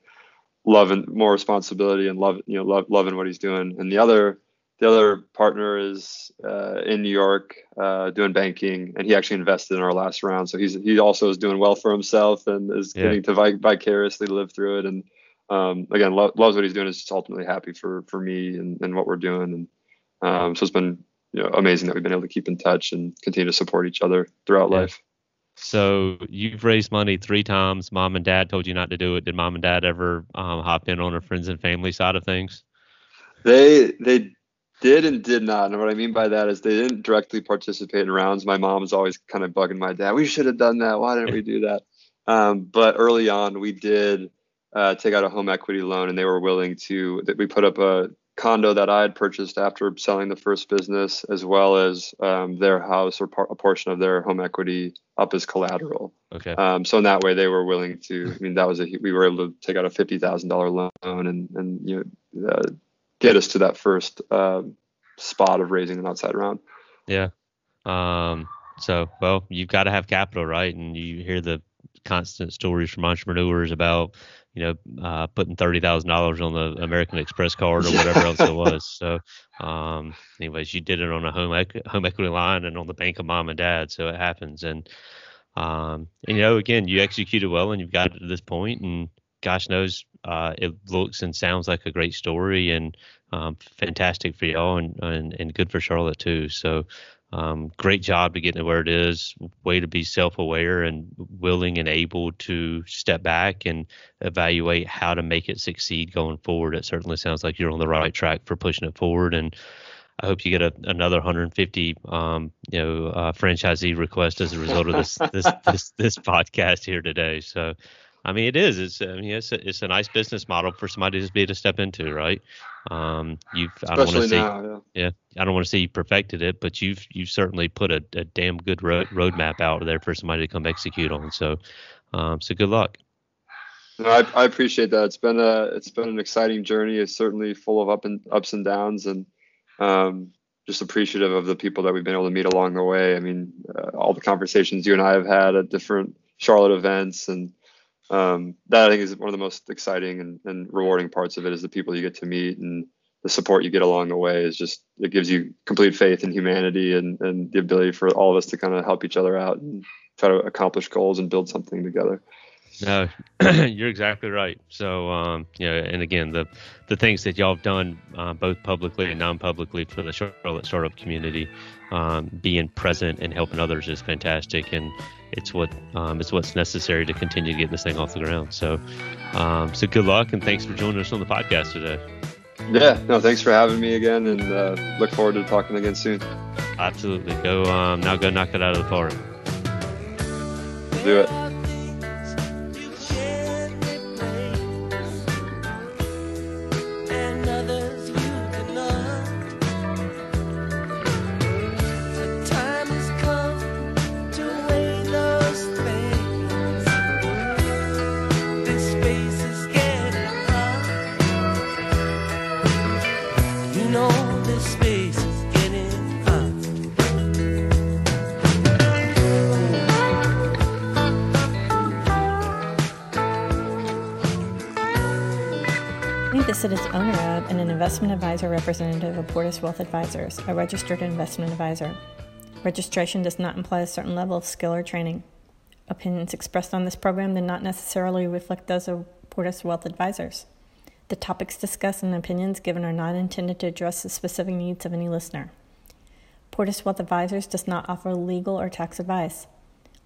Speaker 3: loving more responsibility and love you know love, loving what he's doing. And the other the other partner is uh, in New York uh, doing banking, and he actually invested in our last round. So he's he also is doing well for himself and is yeah. getting to vic- vicariously live through it. And um, again, lo- loves what he's doing. Is just ultimately happy for for me and, and what we're doing. And um, so it's been you know amazing that we've been able to keep in touch and continue to support each other throughout yeah. life.
Speaker 1: So you've raised money three times. Mom and dad told you not to do it. Did mom and dad ever um, hop in on a friends and family side of things?
Speaker 3: They they did and did not. And what I mean by that is they didn't directly participate in rounds. My mom was always kind of bugging my dad. We should have done that. Why didn't we do that? Um, but early on, we did uh, take out a home equity loan, and they were willing to. That we put up a condo that I had purchased after selling the first business, as well as um, their house or par- a portion of their home equity up as collateral.
Speaker 1: Okay.
Speaker 3: Um, so in that way, they were willing to. I mean, that was a we were able to take out a fifty thousand dollar loan and and you know uh, get us to that first uh, spot of raising an outside round.
Speaker 1: Yeah. Um. So well, you've got to have capital, right? And you hear the constant stories from entrepreneurs about you know, uh, putting thirty thousand dollars on the American Express card or whatever else it was. So, um, anyways, you did it on a home equ- home equity line and on the bank of mom and dad. So it happens, and um, and you know, again, you executed well, and you've got it to this point, and gosh knows, uh, it looks and sounds like a great story, and um, fantastic for y'all, and, and and good for Charlotte too. So, um, great job to get to where it is. Way to be self-aware and willing and able to step back and evaluate how to make it succeed going forward. It certainly sounds like you're on the right track for pushing it forward, and I hope you get a, another 150, um, you know, uh, franchisee request as a result of this this this this podcast here today. So, I mean, it is. It's. I mean, it's a, it's a nice business model for somebody to be to step into, right? Um, you've.
Speaker 3: Especially I don't want to say. Now,
Speaker 1: yeah. yeah. I don't want to say you perfected it, but you've you've certainly put a, a damn good road roadmap out there for somebody to come execute on. So, um, so good luck.
Speaker 3: No, I, I appreciate that. It's been a it's been an exciting journey. It's certainly full of up and ups and downs, and um, just appreciative of the people that we've been able to meet along the way. I mean, uh, all the conversations you and I have had at different Charlotte events and um, that I think is one of the most exciting and, and rewarding parts of it is the people you get to meet and the support you get along the way is just it gives you complete faith in humanity and, and the ability for all of us to kind of help each other out and try to accomplish goals and build something together.
Speaker 1: No, you're exactly right. So, um, you know, and again, the the things that y'all have done, uh, both publicly and non-publicly, for the Charlotte startup community, um, being present and helping others is fantastic, and it's what um, it's what's necessary to continue to get this thing off the ground. So, um, so good luck, and thanks for joining us on the podcast today.
Speaker 3: Yeah, no, thanks for having me again, and uh, look forward to talking again soon.
Speaker 1: Absolutely, go um, now, go knock it out of the park.
Speaker 3: do it.
Speaker 4: Investment advisor representative of Portus Wealth Advisors, a registered investment advisor. Registration does not imply a certain level of skill or training. Opinions expressed on this program do not necessarily reflect those of Portus Wealth Advisors. The topics discussed and opinions given are not intended to address the specific needs of any listener. Portus Wealth Advisors does not offer legal or tax advice.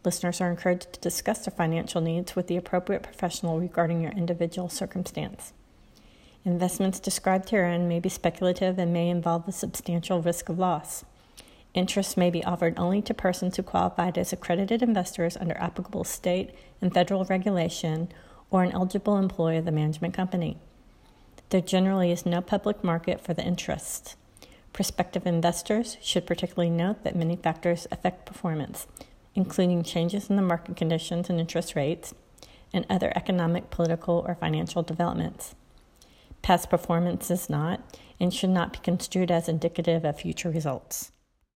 Speaker 4: Listeners are encouraged to discuss their financial needs with the appropriate professional regarding your individual circumstance. Investments described herein may be speculative and may involve a substantial risk of loss. Interest may be offered only to persons who qualified as accredited investors under applicable state and federal regulation or an eligible employee of the management company. There generally is no public market for the interest. Prospective investors should particularly note that many factors affect performance, including changes in the market conditions and interest rates, and other economic, political, or financial developments. Past performance is not and should not be construed as indicative of future results.